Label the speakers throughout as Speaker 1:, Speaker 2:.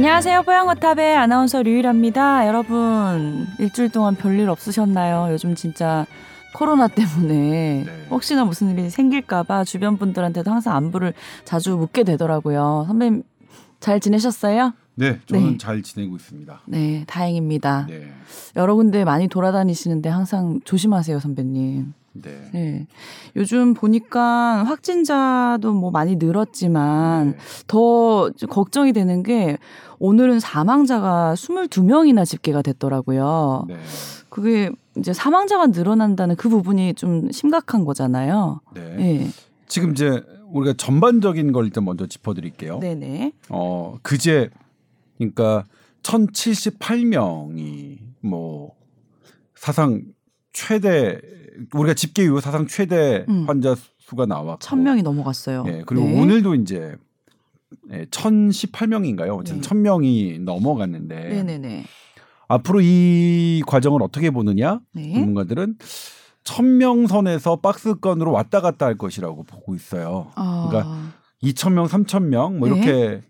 Speaker 1: 안녕하세요. 뽀양거탑의 아나운서 류일합니다. 여러분, 일주일 동안 별일 없으셨나요? 요즘 진짜 코로나 때문에
Speaker 2: 네.
Speaker 1: 혹시나 무슨 일이 생길까봐 주변 분들한테도 항상 안부를 자주 묻게 되더라고요. 선배님, 잘 지내셨어요?
Speaker 2: 네, 저는
Speaker 1: 네.
Speaker 2: 잘 지내고 있습니다.
Speaker 1: 네, 다행입니다.
Speaker 2: 네,
Speaker 1: 여러 군데 많이 돌아다니시는데 항상 조심하세요, 선배님.
Speaker 2: 네.
Speaker 1: 네. 요즘 보니까 확진자도 뭐 많이 늘었지만
Speaker 2: 네.
Speaker 1: 더 걱정이 되는 게 오늘은 사망자가 22명이나 집계가 됐더라고요.
Speaker 2: 네.
Speaker 1: 그게 이제 사망자가 늘어난다는 그 부분이 좀 심각한 거잖아요.
Speaker 2: 네.
Speaker 1: 네.
Speaker 2: 지금 이제 우리가 전반적인 걸 일단 먼저 짚어드릴게요.
Speaker 1: 네네.
Speaker 2: 어 그제 그러니까 1,078명이 뭐 사상 최대 우리가 집계 이후 사상 최대
Speaker 1: 음.
Speaker 2: 환자 수가 나왔고
Speaker 1: 1000명이 넘어갔어요.
Speaker 2: 예, 그리고
Speaker 1: 네.
Speaker 2: 오늘도 이제 예, 1,018명인가요? 어쨌든
Speaker 1: 네.
Speaker 2: 1,000명이 넘어갔는데
Speaker 1: 네네네.
Speaker 2: 앞으로 이 과정을 어떻게 보느냐?
Speaker 1: 네.
Speaker 2: 전문가들은 1000명 선에서 박스권으로 왔다 갔다 할 것이라고 보고 있어요.
Speaker 1: 아,
Speaker 2: 그러니까 2,000명, 3,000명 뭐
Speaker 1: 네.
Speaker 2: 이렇게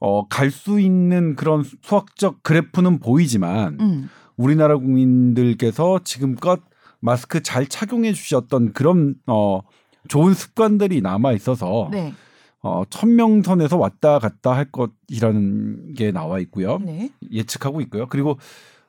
Speaker 2: 어, 갈 수 있는 그런 수학적 그래프는 보이지만
Speaker 1: 음.
Speaker 2: 우리나라 국민들께서 지금껏 마스크 잘 착용해 주셨던 그런 어, 좋은 습관들이 남아 있어서
Speaker 1: 네.
Speaker 2: 어, 1000명 선에서 왔다 갔다 할 것이라는 게 나와 있고요.
Speaker 1: 네.
Speaker 2: 예측하고 있고요. 그리고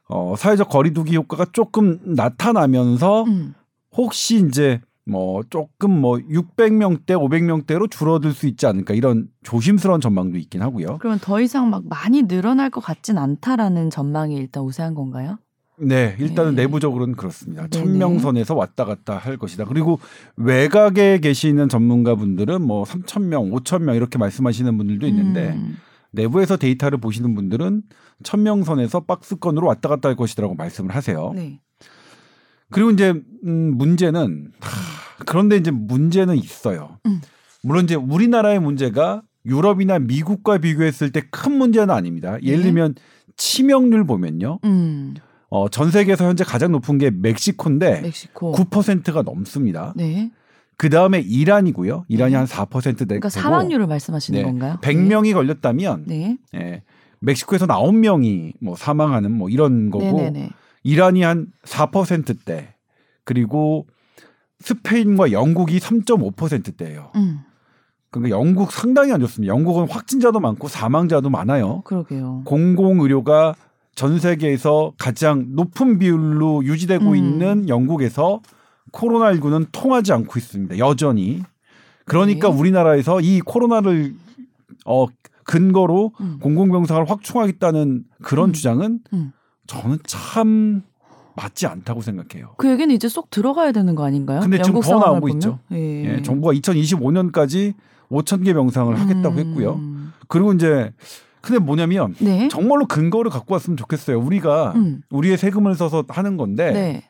Speaker 2: 어, 사회적 거리두기 효과가 조금 나타나면서
Speaker 1: 음.
Speaker 2: 혹시 이제 뭐 조금 뭐 600명대, 500명대로 줄어들 수 있지 않을까 이런 조심스러운 전망도 있긴 하고요.
Speaker 1: 그러면 더 이상 막 많이 늘어날 것 같진 않다라는 전망이 일단 우세한 건가요?
Speaker 2: 네, 일단은
Speaker 1: 네.
Speaker 2: 내부적으로는 그렇습니다.
Speaker 1: 네네.
Speaker 2: 1000명 선에서 왔다 갔다 할 것이다. 그리고 외곽에 계시는 전문가분들은 뭐 3000명, 5000명 이렇게 말씀하시는 분들도 있는데
Speaker 1: 음.
Speaker 2: 내부에서 데이터를 보시는 분들은 1000명 선에서 박스권으로 왔다 갔다 할 것이라고 말씀을 하세요.
Speaker 1: 네.
Speaker 2: 그리고 이제 음, 문제는 하, 그런데 이제 문제는 있어요.
Speaker 1: 음.
Speaker 2: 물론 이제 우리나라의 문제가 유럽이나 미국과 비교했을 때 큰 문제는 아닙니다. 예를
Speaker 1: 네.
Speaker 2: 들면 치명률 보면요.
Speaker 1: 음.
Speaker 2: 어, 전 세계에서 현재 가장 높은 게 멕시코인데
Speaker 1: 멕시코.
Speaker 2: 9%가 넘습니다.
Speaker 1: 네.
Speaker 2: 그 다음에 이란이고요. 이란이
Speaker 1: 네.
Speaker 2: 한4% 되고
Speaker 1: 그러니까 사망률을 말씀하시는
Speaker 2: 네.
Speaker 1: 건가요?
Speaker 2: 100명이 걸렸다면
Speaker 1: 네.
Speaker 2: 예, 멕시코에서 9명이 뭐 사망하는 뭐 이런 거고
Speaker 1: 네네네.
Speaker 2: 이란이 한 4%대 그리고 스페인과 영국이 3.5%대예요.
Speaker 1: 음.
Speaker 2: 그러니까 영국 상당히 안 좋습니다. 영국은 확진자도 많고 사망자도 많아요.
Speaker 1: 그러게요.
Speaker 2: 공공 의료가 전 세계에서 가장 높은 비율로 유지되고
Speaker 1: 음.
Speaker 2: 있는 영국에서 코로나19는 통하지 않고 있습니다. 여전히. 그러니까
Speaker 1: 네.
Speaker 2: 우리나라에서 이 코로나를 어 근거로
Speaker 1: 음.
Speaker 2: 공공병상을 확충하겠다는 그런
Speaker 1: 음.
Speaker 2: 주장은
Speaker 1: 음.
Speaker 2: 저는 참 맞지 않다고 생각해요.
Speaker 1: 그 얘기는 이제 쏙 들어가야 되는 거 아닌가요?
Speaker 2: 근데 지금 더 나오고
Speaker 1: 보면?
Speaker 2: 있죠.
Speaker 1: 예.
Speaker 2: 예, 정부가 2025년까지 5천 개 병상을 하겠다고
Speaker 1: 음.
Speaker 2: 했고요. 그리고 이제 근데 뭐냐면
Speaker 1: 네.
Speaker 2: 정말로 근거를 갖고 왔으면 좋겠어요. 우리가
Speaker 1: 음.
Speaker 2: 우리의 세금을 써서 하는 건데
Speaker 1: 네.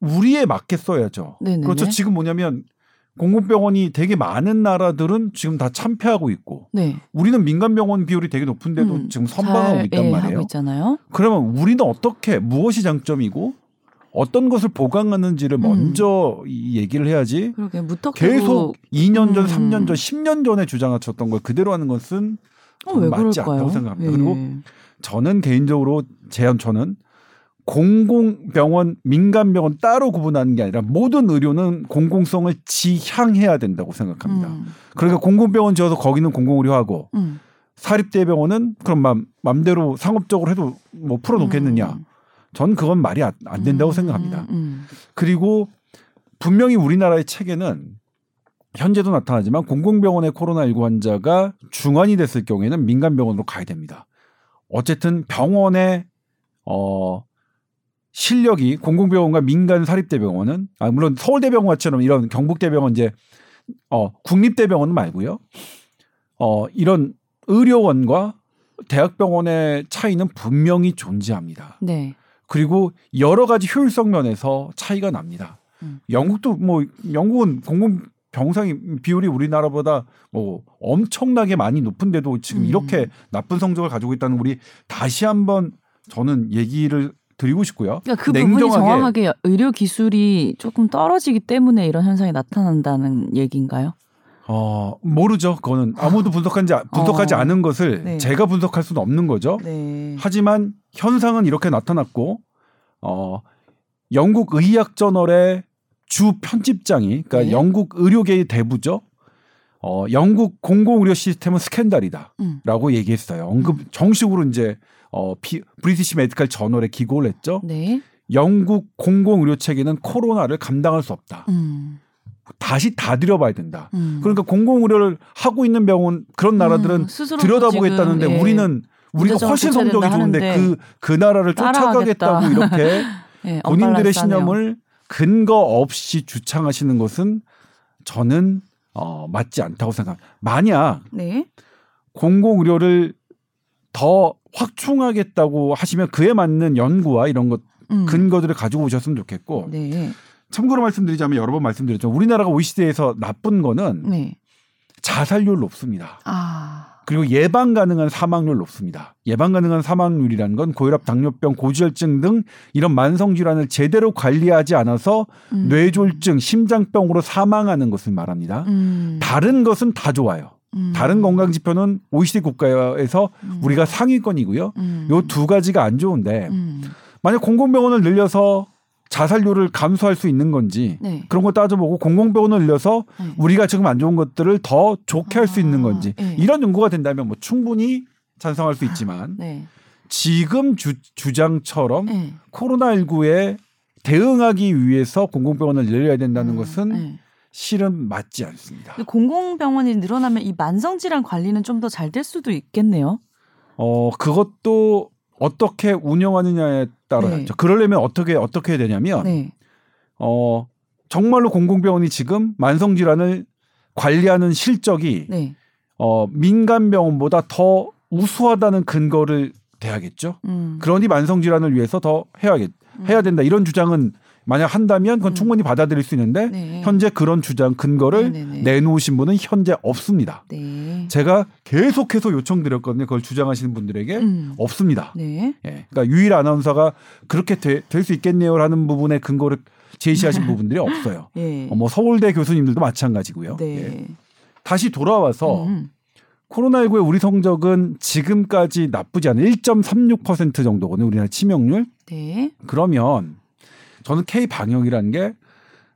Speaker 2: 우리에 맞게 써야죠.
Speaker 1: 네네네.
Speaker 2: 그렇죠. 지금 뭐냐면 공공병원이 되게 많은 나라들은 지금 다 참패하고 있고
Speaker 1: 네.
Speaker 2: 우리는 민간병원 비율이 되게 높은데도
Speaker 1: 음.
Speaker 2: 지금 선방하고
Speaker 1: 잘,
Speaker 2: 있단
Speaker 1: 예,
Speaker 2: 말이에요.
Speaker 1: 하고 있잖아요.
Speaker 2: 그러면 우리는 어떻게 무엇이 장점이고 어떤 것을 보강하는지를
Speaker 1: 음.
Speaker 2: 먼저 이 얘기를 해야지
Speaker 1: 그러게 무턱대고
Speaker 2: 계속 2년 전,
Speaker 1: 음.
Speaker 2: 3년 전, 10년 전에 주장하셨던 걸 그대로 하는 것은
Speaker 1: 어, 왜
Speaker 2: 맞지
Speaker 1: 그럴까요?
Speaker 2: 않다고 생각합니다.
Speaker 1: 예.
Speaker 2: 그리고 저는 개인적으로 제안 저는 공공병원, 민간병원 따로 구분하는 게 아니라 모든 의료는 공공성을 지향해야 된다고 생각합니다.
Speaker 1: 음.
Speaker 2: 그러니까 공공병원 지어서 거기는 공공의료하고
Speaker 1: 음.
Speaker 2: 사립대병원은 그럼 맘, 맘대로 상업적으로 해도 뭐 풀어놓겠느냐.
Speaker 1: 음.
Speaker 2: 전 그건 말이 안, 안 된다고
Speaker 1: 음.
Speaker 2: 생각합니다.
Speaker 1: 음.
Speaker 2: 그리고 분명히 우리나라의 체계는 현재도 나타나지만 공공병원의 코로나19 환자가 중환이 됐을 경우에는 민간병원으로 가야 됩니다. 어쨌든 병원의 어 실력이 공공병원과 민간 사립대병원은 아 물론 서울대병원처럼 이런 경북대병원 이제 어 국립대병원은 말고요. 어 이런 의료원과 대학병원의 차이는 분명히 존재합니다.
Speaker 1: 네.
Speaker 2: 그리고 여러 가지 효율성 면에서 차이가 납니다.
Speaker 1: 음.
Speaker 2: 영국도 뭐 영국은 공공 병상이 비율이 우리나라보다 뭐 엄청나게 많이 높은데도 지금
Speaker 1: 음.
Speaker 2: 이렇게 나쁜 성적을 가지고 있다는 우리 다시 한번 저는 얘기를 드리고 싶고요.
Speaker 1: 그러니까 그 부분이 정확하게 의료 기술이 조금 떨어지기 때문에 이런 현상이 나타난다는 얘기인가요?
Speaker 2: 어 모르죠. 그거는 아무도 분석한지 분석하지
Speaker 1: 어.
Speaker 2: 않은 것을
Speaker 1: 네.
Speaker 2: 제가 분석할 수는 없는 거죠.
Speaker 1: 네.
Speaker 2: 하지만 현상은 이렇게 나타났고 어 영국 의학 저널의 주 편집장이 그러니까
Speaker 1: 네.
Speaker 2: 영국 의료계의 대부죠. 어 영국 공공의료 시스템은 스캔들이다라고
Speaker 1: 음.
Speaker 2: 얘기했어요. 언급 정식으로 이제 어 비, British Medical Journal에 기고를 했죠.
Speaker 1: 네.
Speaker 2: 영국 공공의료 체계는 코로나를 감당할 수 없다.
Speaker 1: 음.
Speaker 2: 다시 다 들여봐야 된다.
Speaker 1: 음.
Speaker 2: 그러니까 공공의료를 하고 있는 병원 그런 나라들은
Speaker 1: 음,
Speaker 2: 들여다보겠다는데
Speaker 1: 예,
Speaker 2: 우리는 우리가 훨씬 성적이 좋은데
Speaker 1: 하는데
Speaker 2: 그그 나라를
Speaker 1: 따라가겠다.
Speaker 2: 쫓아가겠다고 이렇게
Speaker 1: 예,
Speaker 2: 본인들의. 신념을 근거 없이 주창하시는 것은 저는 어, 맞지 않다고 생각합니다. 만약
Speaker 1: 네.
Speaker 2: 공공의료를 더 확충하겠다고 하시면 그에 맞는 연구와 이런 것
Speaker 1: 음.
Speaker 2: 근거들을 가지고 오셨으면 좋겠고
Speaker 1: 네.
Speaker 2: 참고로 말씀드리자면 여러 번 말씀드렸죠. 우리나라가 OECD에서 나쁜 거는
Speaker 1: 네.
Speaker 2: 자살률 높습니다.
Speaker 1: 아.
Speaker 2: 그리고 예방 가능한 사망률 높습니다. 예방 가능한 사망률이라는 건 고혈압, 당뇨병, 고지혈증 등 이런 만성 질환을 제대로 관리하지 않아서
Speaker 1: 음.
Speaker 2: 뇌졸중, 심장병으로 사망하는 것을 말합니다.
Speaker 1: 음.
Speaker 2: 다른 것은 다 좋아요.
Speaker 1: 음.
Speaker 2: 다른 건강 지표는 OECD 국가에서
Speaker 1: 음.
Speaker 2: 우리가 상위권이고요.
Speaker 1: 음.
Speaker 2: 요두 가지가 안 좋은데
Speaker 1: 음.
Speaker 2: 만약 공공병원을 늘려서 자살률을 감소할 수 있는 건지
Speaker 1: 네.
Speaker 2: 그런 거 따져보고 공공병원을 늘려서
Speaker 1: 네.
Speaker 2: 우리가 지금 안 좋은 것들을 더 좋게 할 수 있는
Speaker 1: 아,
Speaker 2: 건지
Speaker 1: 네.
Speaker 2: 이런 연구가 된다면 뭐 충분히 찬성할 수 있지만
Speaker 1: 네.
Speaker 2: 지금 주, 주장처럼
Speaker 1: 네.
Speaker 2: 코로나19에 대응하기 위해서 공공병원을 늘려야 된다는
Speaker 1: 음,
Speaker 2: 것은
Speaker 1: 네.
Speaker 2: 실은 맞지 않습니다.
Speaker 1: 공공병원이 늘어나면 이 만성질환 관리는 좀 더 잘 될 수도 있겠네요.
Speaker 2: 어 그것도 어떻게 운영하느냐에 따라서
Speaker 1: 네.
Speaker 2: 그러려면 어떻게 어떻게 해야 되냐면
Speaker 1: 네.
Speaker 2: 어 정말로 공공병원이 지금 만성 질환을 관리하는 실적이
Speaker 1: 네.
Speaker 2: 어 민간 병원보다 더 우수하다는 근거를 대야겠죠.
Speaker 1: 음.
Speaker 2: 그러니 만성 질환을 위해서 더 해야겠
Speaker 1: 음.
Speaker 2: 해야 된다 이런 주장은 만약 한다면 그건
Speaker 1: 음.
Speaker 2: 충분히 받아들일 수 있는데
Speaker 1: 네.
Speaker 2: 현재 그런 주장 근거를
Speaker 1: 네네네.
Speaker 2: 내놓으신 분은 현재 없습니다.
Speaker 1: 네.
Speaker 2: 제가 계속해서 요청드렸거든요. 그걸 주장하시는 분들에게
Speaker 1: 음.
Speaker 2: 없습니다.
Speaker 1: 네.
Speaker 2: 예. 그러니까 유일 아나운서가 그렇게 될 수 있겠네요라는 부분의 근거를 제시하신 부분들이 없어요.
Speaker 1: 예.
Speaker 2: 어, 뭐 서울대 교수님들도 마찬가지고요.
Speaker 1: 네.
Speaker 2: 예. 다시 돌아와서
Speaker 1: 음.
Speaker 2: 코로나19의 우리 성적은 지금까지 나쁘지 않은 1.36% 정도거든요. 우리나라 치명률.
Speaker 1: 네.
Speaker 2: 그러면 저는 K 방역이라는 게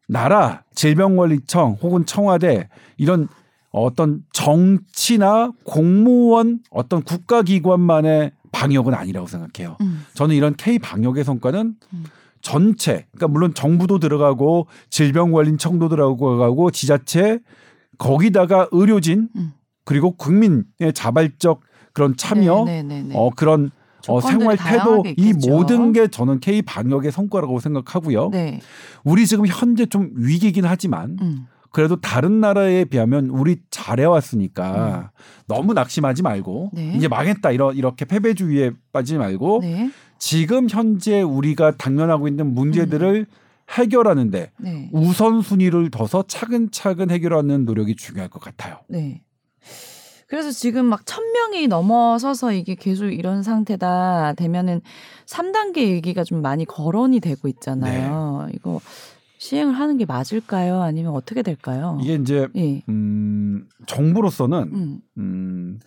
Speaker 2: 나라 질병관리청 혹은 청와대 이런 어떤 정치나 공무원 어떤 국가기관만의 방역은 아니라고 생각해요.
Speaker 1: 음.
Speaker 2: 저는 이런 K 방역의 성과는
Speaker 1: 음.
Speaker 2: 전체, 그러니까 물론 정부도 들어가고 질병관리청도 들어가고 지자체 거기다가 의료진
Speaker 1: 음.
Speaker 2: 그리고 국민의 자발적 그런 참여,
Speaker 1: 네, 네, 네, 네.
Speaker 2: 어 그런 어, 생활 태도 이. 모든 게 저는 K 방역의 성과라고 생각하고요.
Speaker 1: 네.
Speaker 2: 우리 지금 현재 좀 위기긴 하지만
Speaker 1: 음.
Speaker 2: 그래도 다른 나라에 비하면 우리 잘해왔으니까 너무 낙심하지 말고
Speaker 1: 네.
Speaker 2: 이제 망했다 이러, 이렇게 패배주의에 빠지지 말고
Speaker 1: 네.
Speaker 2: 지금 현재 우리가 당면하고 있는 문제들을 해결하는데
Speaker 1: 네.
Speaker 2: 우선순위를 둬서 차근차근 해결하는 노력이 중요할 것 같아요.
Speaker 1: 네. 그래서 지금 막 천명이 넘어서서 이게 계속 이런 상태다 되면은 3단계 얘기가 좀 많이 거론이 되고 있잖아요. 이거 시행을 하는 게 맞을까요? 아니면 어떻게 될까요?
Speaker 2: 이게 이제
Speaker 1: 예.
Speaker 2: 음, 정부로서는
Speaker 1: 음.
Speaker 2: 음,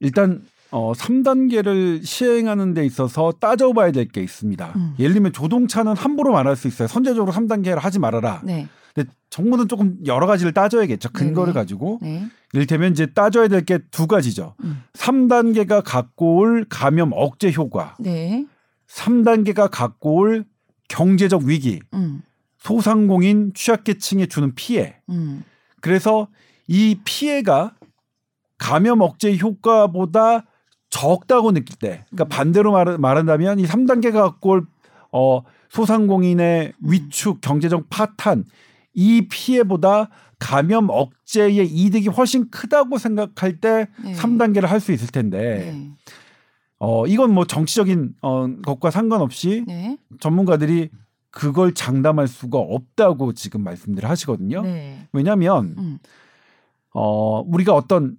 Speaker 2: 일단 어, 3단계를 시행하는 데 있어서 따져봐야 될 게 있습니다.
Speaker 1: 음.
Speaker 2: 예를 들면 조동차는 함부로 말할 수 있어요. 선제적으로 3단계를 하지 말아라.
Speaker 1: 네.
Speaker 2: 근데 정부는 조금 여러 가지를 따져야겠죠. 근거를
Speaker 1: 네네.
Speaker 2: 가지고.
Speaker 1: 네.
Speaker 2: 이를테면 이제 따져야 될 게 두 가지죠.
Speaker 1: 음.
Speaker 2: 3단계가 갖고 올 감염 억제 효과,
Speaker 1: 네.
Speaker 2: 3단계가 갖고 올 경제적 위기,
Speaker 1: 음.
Speaker 2: 소상공인 취약계층에 주는 피해.
Speaker 1: 음.
Speaker 2: 그래서 이 피해가 감염 억제 효과보다 적다고 느낄 때, 그러니까
Speaker 1: 음.
Speaker 2: 반대로 말, 말한다면 이 3단계가 갖고 올 어, 소상공인의
Speaker 1: 음.
Speaker 2: 위축, 경제적 파탄, 이 피해보다 감염 억제의 이득이 훨씬 크다고 생각할 때
Speaker 1: 네.
Speaker 2: 3단계를 할 수 있을 텐데,
Speaker 1: 네.
Speaker 2: 어, 이건 뭐 정치적인 어, 것과 상관없이
Speaker 1: 네.
Speaker 2: 전문가들이 그걸 장담할 수가 없다고 지금 말씀들을 하시거든요.
Speaker 1: 네.
Speaker 2: 왜냐하면
Speaker 1: 음.
Speaker 2: 어, 우리가 어떤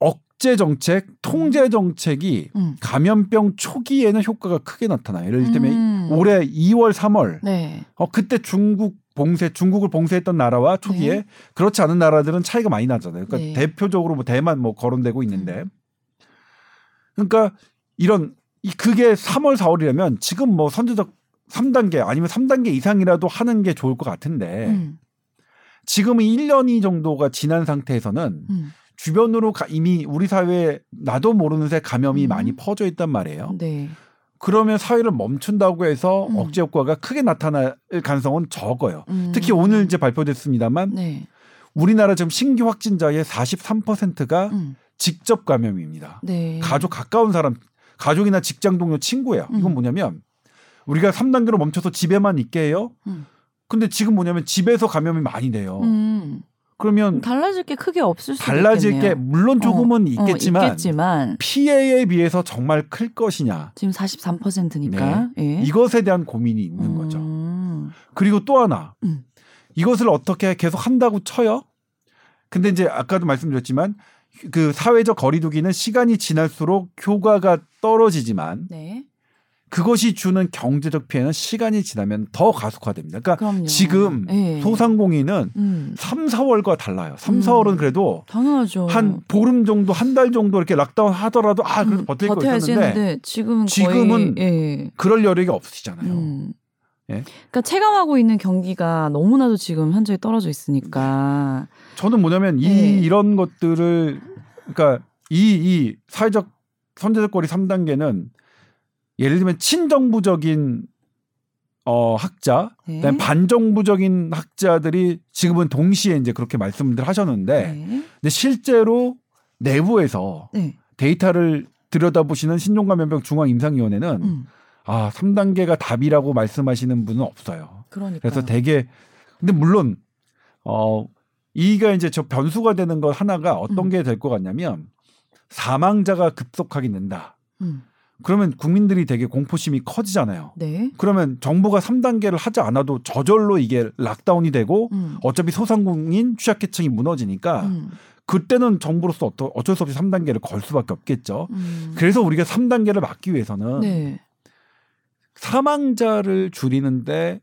Speaker 2: 억제 정책, 통제 정책이
Speaker 1: 음.
Speaker 2: 감염병 초기에는 효과가 크게 나타나요. 예를 들면
Speaker 1: 음.
Speaker 2: 올해 2월, 3월
Speaker 1: 네.
Speaker 2: 어, 그때 중국 봉쇄 중국을 봉쇄했던 나라와 초기에
Speaker 1: 네.
Speaker 2: 그렇지 않은 나라들은 차이가 많이 나잖아요. 그러니까
Speaker 1: 네.
Speaker 2: 대표적으로 뭐 대만 뭐 거론되고 있는데 그러니까 이런 이 그게 3월 4월이라면 지금 뭐 선제적 3단계 아니면 3단계 이상이라도 하는 게 좋을 것 같은데
Speaker 1: 음,
Speaker 2: 지금은 1년이 정도가 지난 상태에서는
Speaker 1: 음.
Speaker 2: 주변으로 가- 이미 우리 사회에 나도 모르는 새 감염이
Speaker 1: 음.
Speaker 2: 많이 퍼져 있단 말이에요.
Speaker 1: 네.
Speaker 2: 그러면 사회를 멈춘다고 해서
Speaker 1: 음.
Speaker 2: 억제 효과가 크게 나타날 가능성은 적어요.
Speaker 1: 음.
Speaker 2: 특히 오늘 이제 발표됐습니다만
Speaker 1: 네.
Speaker 2: 우리나라 지금 신규 확진자의 43%가
Speaker 1: 음.
Speaker 2: 직접 감염입니다.
Speaker 1: 네.
Speaker 2: 가족 가까운 사람, 가족이나 직장 동료 친구예요.
Speaker 1: 음.
Speaker 2: 이건 뭐냐면 우리가 3단계로 멈춰서 집에만 있게 해요.
Speaker 1: 음.
Speaker 2: 근데 지금 뭐냐면 집에서 감염이 많이 돼요.
Speaker 1: 음.
Speaker 2: 그러면
Speaker 1: 달라질 게 크게 없을 수
Speaker 2: 달라질 게 물론 조금은
Speaker 1: 어,
Speaker 2: 있겠지만,
Speaker 1: 있겠지만
Speaker 2: 피해에 비해서 정말 클 것이냐
Speaker 1: 지금 43%니까. 예.
Speaker 2: 이것에 대한 고민이 있는 거죠.
Speaker 1: 음.
Speaker 2: 그리고 또 하나
Speaker 1: 음.
Speaker 2: 이것을 어떻게 계속 한다고 쳐요. 근데 이제 아까도 말씀드렸지만 그 사회적 거리두기는 시간이 지날수록 효과가 떨어지지만
Speaker 1: 네.
Speaker 2: 그것이 주는 경제적 피해는 시간이 지나면 더 가속화됩니다. 그러니까
Speaker 1: 그럼요.
Speaker 2: 지금
Speaker 1: 예.
Speaker 2: 소상공인은
Speaker 1: 음.
Speaker 2: 3, 4월과 달라요. 3,
Speaker 1: 음.
Speaker 2: 4월은 그래도
Speaker 1: 당연하죠.
Speaker 2: 한 보름 정도, 한 달 정도 이렇게 락다운 하더라도 아, 그래도
Speaker 1: 음,
Speaker 2: 버틸 거 있었는데
Speaker 1: 지금은
Speaker 2: 지금은
Speaker 1: 예.
Speaker 2: 그럴 여력이 없으시잖아요.
Speaker 1: 음.
Speaker 2: 예?
Speaker 1: 그러니까 체감하고 있는 경기가 너무나도 지금 현저히 떨어져 있으니까.
Speaker 2: 저는 뭐냐면 이
Speaker 1: 네.
Speaker 2: 이런 것들을 그러니까 이, 이 사회적 선제적 거리 3단계는 예를 들면 친정부적인 어 학자,
Speaker 1: 네.
Speaker 2: 그다음에 반정부적인 학자들이 지금은 동시에 이제 그렇게 말씀들 하셨는데
Speaker 1: 네.
Speaker 2: 근데 실제로 내부에서
Speaker 1: 네.
Speaker 2: 데이터를 들여다보시는 신종감염병 중앙 임상위원회는
Speaker 1: 음.
Speaker 2: 아 3단계가 답이라고 말씀하시는 분은 없어요.
Speaker 1: 그러니까.
Speaker 2: 그래서 되게 근데 물론 어 이가 이제 저 변수가 되는 것 하나가 어떤
Speaker 1: 음.
Speaker 2: 게될 것 같냐면 사망자가 급속하게 는다.
Speaker 1: 음.
Speaker 2: 그러면 국민들이 되게 공포심이 커지잖아요.
Speaker 1: 네.
Speaker 2: 그러면 정부가 3단계를 하지 않아도 저절로 이게 락다운이 되고
Speaker 1: 음.
Speaker 2: 어차피 소상공인 취약계층이 무너지니까
Speaker 1: 음.
Speaker 2: 그때는 정부로서 어떠- 어쩔 수 없이 3단계를 걸 수밖에 없겠죠.
Speaker 1: 음.
Speaker 2: 그래서 우리가 3단계를 막기 위해서는
Speaker 1: 네.
Speaker 2: 사망자를 줄이는데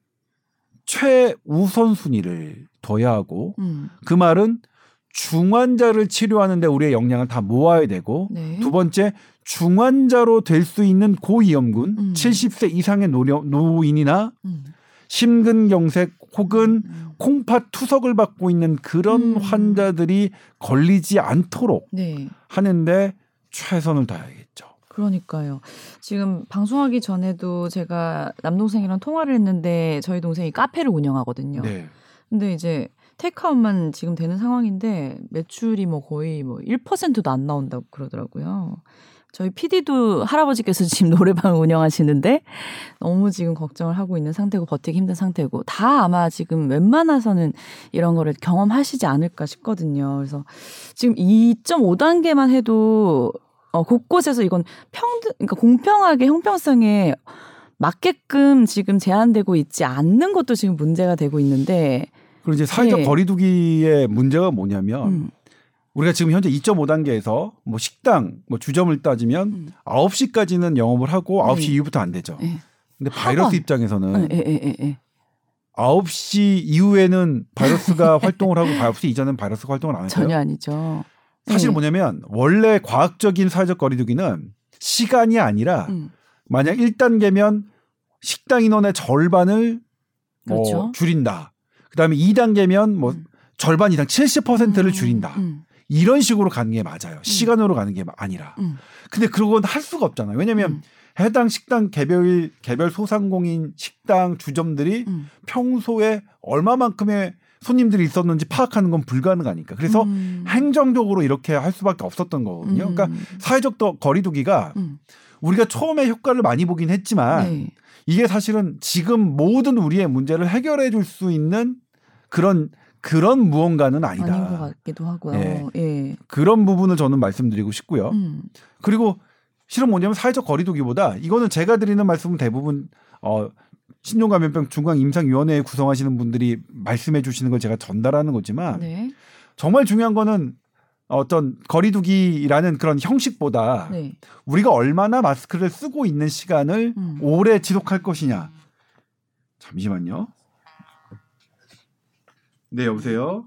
Speaker 2: 최우선 순위를 둬야 하고
Speaker 1: 음.
Speaker 2: 그 말은 중환자를 치료하는데 우리의 역량을 다 모아야 되고
Speaker 1: 네.
Speaker 2: 두 번째 중환자로 될 수 있는 고위험군
Speaker 1: 음.
Speaker 2: 70세 이상의 노려, 노인이나
Speaker 1: 음.
Speaker 2: 심근경색 혹은
Speaker 1: 음.
Speaker 2: 콩팥 투석을 받고 있는 그런
Speaker 1: 음.
Speaker 2: 환자들이 걸리지 않도록
Speaker 1: 네.
Speaker 2: 하는데 최선을 다해야겠죠.
Speaker 1: 그러니까요. 지금 방송하기 전에도 제가 남동생이랑 통화를 했는데 저희 동생이 카페를 운영하거든요.
Speaker 2: 네.
Speaker 1: 근데 이제 테이크아웃만 지금 되는 상황인데 매출이 뭐 거의 뭐 1%도 안 나온다고 그러더라고요. 저희 PD도 할아버지께서 지금 노래방을 운영하시는데 너무 지금 걱정을 하고 있는 상태고 버티기 힘든 상태고 다 아마 지금 웬만해서는 이런 거를 경험하시지 않을까 싶거든요. 그래서 지금 2.5단계만 해도 어, 곳곳에서 이건 평등, 그러니까 공평하게 형평성에 맞게끔 지금 제한되고 있지 않는 것도 지금 문제가 되고 있는데,
Speaker 2: 그리고 이제 사회적
Speaker 1: 네.
Speaker 2: 거리두기의 문제가 뭐냐면
Speaker 1: 음,
Speaker 2: 우리가 지금 현재 2.5단계에서 뭐 식당, 뭐 주점을 따지면
Speaker 1: 음.
Speaker 2: 9시까지는 영업을 하고
Speaker 1: 네.
Speaker 2: 9시 이후부터 안 되죠.
Speaker 1: 예.
Speaker 2: 근데 바이러스
Speaker 1: 학원.
Speaker 2: 입장에서는
Speaker 1: 예, 예, 예, 예.
Speaker 2: 9시 이후에는 바이러스가 활동을 하고 9시 이전은 바이러스가 활동을 안 해요.
Speaker 1: 전혀 아니죠.
Speaker 2: 사실
Speaker 1: 예.
Speaker 2: 뭐냐면 원래 과학적인 사회적 거리두기는 시간이 아니라
Speaker 1: 음,
Speaker 2: 만약 1단계면 식당 인원의 절반을 뭐
Speaker 1: 그렇죠.
Speaker 2: 줄인다. 그다음에 2단계면 뭐
Speaker 1: 음.
Speaker 2: 절반 이상 70%를
Speaker 1: 음,
Speaker 2: 줄인다.
Speaker 1: 음,
Speaker 2: 이런 식으로 가는 게 맞아요. 시간으로 가는 게 아니라.
Speaker 1: 음,
Speaker 2: 근데 그건 할 수가 없잖아요. 왜냐하면
Speaker 1: 음,
Speaker 2: 해당 식당 개별 개별 소상공인 식당 주점들이
Speaker 1: 음.
Speaker 2: 평소에 얼마만큼의 손님들이 있었는지 파악하는 건 불가능하니까. 그래서
Speaker 1: 음,
Speaker 2: 행정적으로 이렇게 할 수밖에 없었던 거거든요.
Speaker 1: 음,
Speaker 2: 그러니까 사회적 더 거리두기가
Speaker 1: 음,
Speaker 2: 우리가 처음에 효과를 많이 보긴 했지만
Speaker 1: 네.
Speaker 2: 이게 사실은 지금 모든 우리의 문제를 해결해 줄 수 있는 그런 그런 무언가는 아니다.
Speaker 1: 아닌 것 같기도 하고요.
Speaker 2: 예.
Speaker 1: 예.
Speaker 2: 그런 부분을 저는 말씀드리고 싶고요.
Speaker 1: 음,
Speaker 2: 그리고 실은 뭐냐면 사회적 거리두기보다 이거는 제가 드리는 말씀은 대부분 어 신종감염병 중앙임상위원회 구성하시는 분들이 말씀해 주시는 걸 제가 전달하는 거지만
Speaker 1: 네.
Speaker 2: 정말 중요한 거는 어떤 거리두기라는 그런 형식보다
Speaker 1: 네.
Speaker 2: 우리가 얼마나 마스크를 쓰고 있는 시간을
Speaker 1: 음.
Speaker 2: 오래 지속할 것이냐. 잠시만요. 네, 여보세요.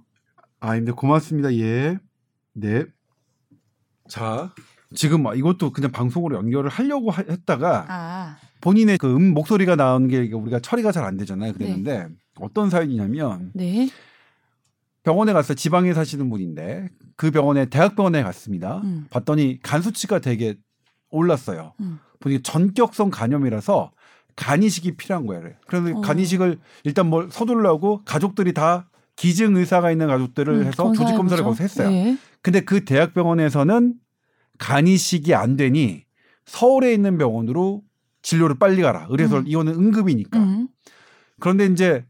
Speaker 3: 아, 근데 고맙습니다. 예. 네.
Speaker 2: 자, 지금 이것도 그냥 방송으로 연결을 하려고 하- 했다가
Speaker 1: 아,
Speaker 2: 본인의 그 음 목소리가 나오는 게 우리가 처리가 잘 안 되잖아요. 그랬는데 어떤 사연이냐면
Speaker 1: 네.
Speaker 2: 병원에 갔어요. 지방에 사시는 분인데 그 병원에 대학병원에 갔습니다.
Speaker 1: 음.
Speaker 2: 봤더니 간 수치가 되게 올랐어요.
Speaker 1: 음.
Speaker 2: 보니까 전격성 간염이라서 간이식이 필요한 거예요. 그래서
Speaker 1: 어.
Speaker 2: 간이식을 일단 뭘 서둘러고 가족들이 다 기증 의사가 있는 가족들을
Speaker 1: 음,
Speaker 2: 해서 조직 검사를. 거기서 했어요.
Speaker 1: 네.
Speaker 2: 근데 그 대학병원에서는 간이식이 안 되니 서울에 있는 병원으로 진료를 빨리 가라. 그래서
Speaker 1: 음.
Speaker 2: 이거는 응급이니까.
Speaker 1: 음.
Speaker 2: 그런데 이제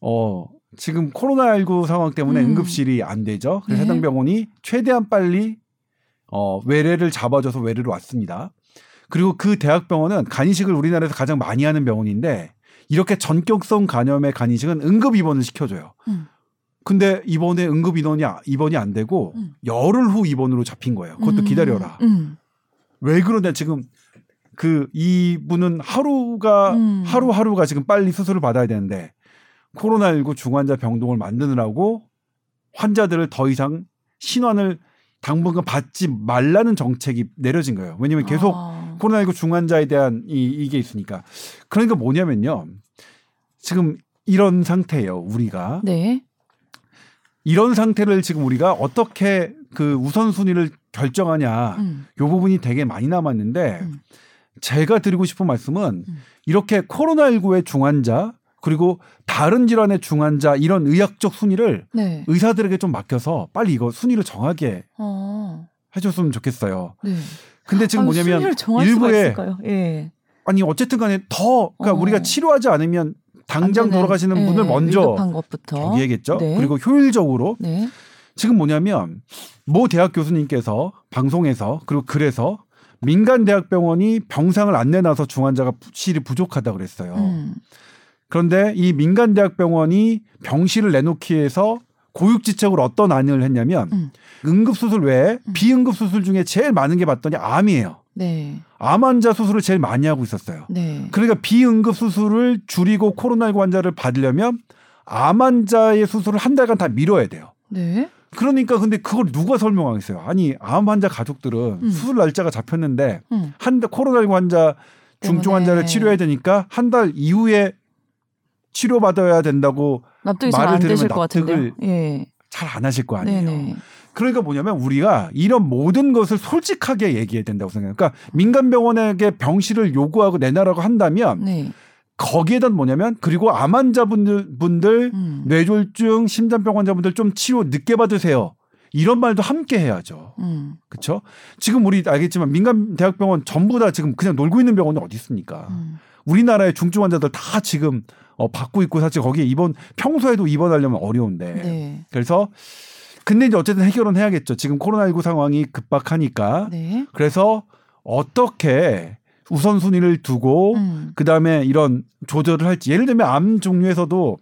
Speaker 2: 어 지금 코로나19 상황 때문에
Speaker 1: 음.
Speaker 2: 응급실이 안 되죠. 그래서
Speaker 1: 네.
Speaker 2: 해당 병원이 최대한 빨리 어 외래를 잡아줘서 외래로 왔습니다. 그리고 그 대학병원은 간이식을 우리나라에서 가장 많이 하는 병원인데 이렇게 전격성 간염의 간이식은 응급 입원을 시켜줘요.
Speaker 1: 음.
Speaker 2: 근데 이번에 응급 인원이 아- 입원이 안 되고
Speaker 1: 음.
Speaker 2: 열흘 후 입원으로 잡힌 거예요. 그것도
Speaker 1: 음.
Speaker 2: 기다려라.
Speaker 1: 음.
Speaker 2: 왜 그러냐 지금 그 이분은 하루가
Speaker 1: 음.
Speaker 2: 하루 하루가 지금 빨리 수술을 받아야 되는데 코로나19 중환자 병동을 만드느라고 환자들을 더 이상 신원을 당분간 받지 말라는 정책이 내려진 거예요. 왜냐면 계속
Speaker 1: 아.
Speaker 2: 코로나19 중환자에 대한 이, 이게 있으니까. 그러니까 뭐냐면요. 지금 이런 상태예요. 우리가
Speaker 1: 네.
Speaker 2: 이런 상태를 지금 우리가 어떻게 그 우선순위를 결정하냐.
Speaker 1: 음.
Speaker 2: 요 부분이 되게 많이 남았는데
Speaker 1: 음.
Speaker 2: 제가 드리고 싶은 말씀은
Speaker 1: 음.
Speaker 2: 이렇게 코로나19의 중환자 그리고 다른 질환의 중환자 이런 의학적 순위를
Speaker 1: 네.
Speaker 2: 의사들에게 좀 맡겨서 빨리 이거 순위를 정하게
Speaker 1: 어.
Speaker 2: 해줬으면 좋겠어요.
Speaker 1: 네.
Speaker 2: 근데 지금
Speaker 1: 아유,
Speaker 2: 뭐냐면 일부에?
Speaker 1: 예.
Speaker 2: 아니 어쨌든 간에 더 그러니까
Speaker 1: 어.
Speaker 2: 우리가 치료하지 않으면 당장 돌아가시는
Speaker 1: 예,
Speaker 2: 분을 먼저. 저기해야겠죠.
Speaker 1: 네.
Speaker 2: 그리고 효율적으로
Speaker 1: 네.
Speaker 2: 지금 뭐냐면 모 대학 교수님께서 방송에서 그리고 그래서 민간 대학병원이 병상을 안 내놔서 중환자가 실이 부족하다 그랬어요.
Speaker 1: 음.
Speaker 2: 그런데 이 민간 대학병원이 병실을 내놓기 위해서 고육지책으로 어떤 안을 했냐면
Speaker 1: 음.
Speaker 2: 응급수술 외에
Speaker 1: 음.
Speaker 2: 비응급수술 중에 제일 많은 게 봤더니 암이에요.
Speaker 1: 네.
Speaker 2: 암 환자 수술을 제일 많이 하고 있었어요.
Speaker 1: 네.
Speaker 2: 그러니까 비응급 수술을 줄이고 코로나19 환자를 받으려면 암 환자의 수술을 한 달간 다 미뤄야 돼요.
Speaker 1: 네.
Speaker 2: 그러니까 근데 그걸 누가 설명하겠어요? 아니 암 환자 가족들은
Speaker 1: 음.
Speaker 2: 수술 날짜가 잡혔는데
Speaker 1: 음.
Speaker 2: 한달 코로나19 환자 중증
Speaker 1: 때문에.
Speaker 2: 환자를 치료해야 되니까 한 달 이후에 치료 받아야 된다고 말을 들으면. 납득을
Speaker 1: 예.
Speaker 2: 잘안 하실 거 아니에요.
Speaker 1: 네네.
Speaker 2: 그러니까 뭐냐면 우리가 이런 모든 것을 솔직하게 얘기해야 된다고 생각해요. 그러니까 민간 병원에게 병실을 요구하고 내놔라고 한다면
Speaker 1: 네.
Speaker 2: 거기에다 뭐냐면 그리고 암 환자분들 분들
Speaker 1: 음.
Speaker 2: 뇌졸중 심장병 환자분들 좀 치료 늦게 받으세요. 이런 말도 함께 해야죠.
Speaker 1: 음.
Speaker 2: 그렇죠? 지금 우리 알겠지만 민간 대학병원 전부 다 지금 그냥 놀고 있는 병원이 어디 있습니까?
Speaker 1: 음.
Speaker 2: 우리나라의 중증 환자들 다 지금 어, 받고 있고 사실 거기에 입원 평소에도 입원하려면 어려운데
Speaker 1: 네.
Speaker 2: 그래서 근데 이제 어쨌든 해결은 해야겠죠. 지금 코로나19 상황이 급박하니까
Speaker 1: 네.
Speaker 2: 그래서 어떻게 우선순위를 두고
Speaker 1: 음.
Speaker 2: 그 다음에 이런 조절을 할지 예를 들면 암 종류에서도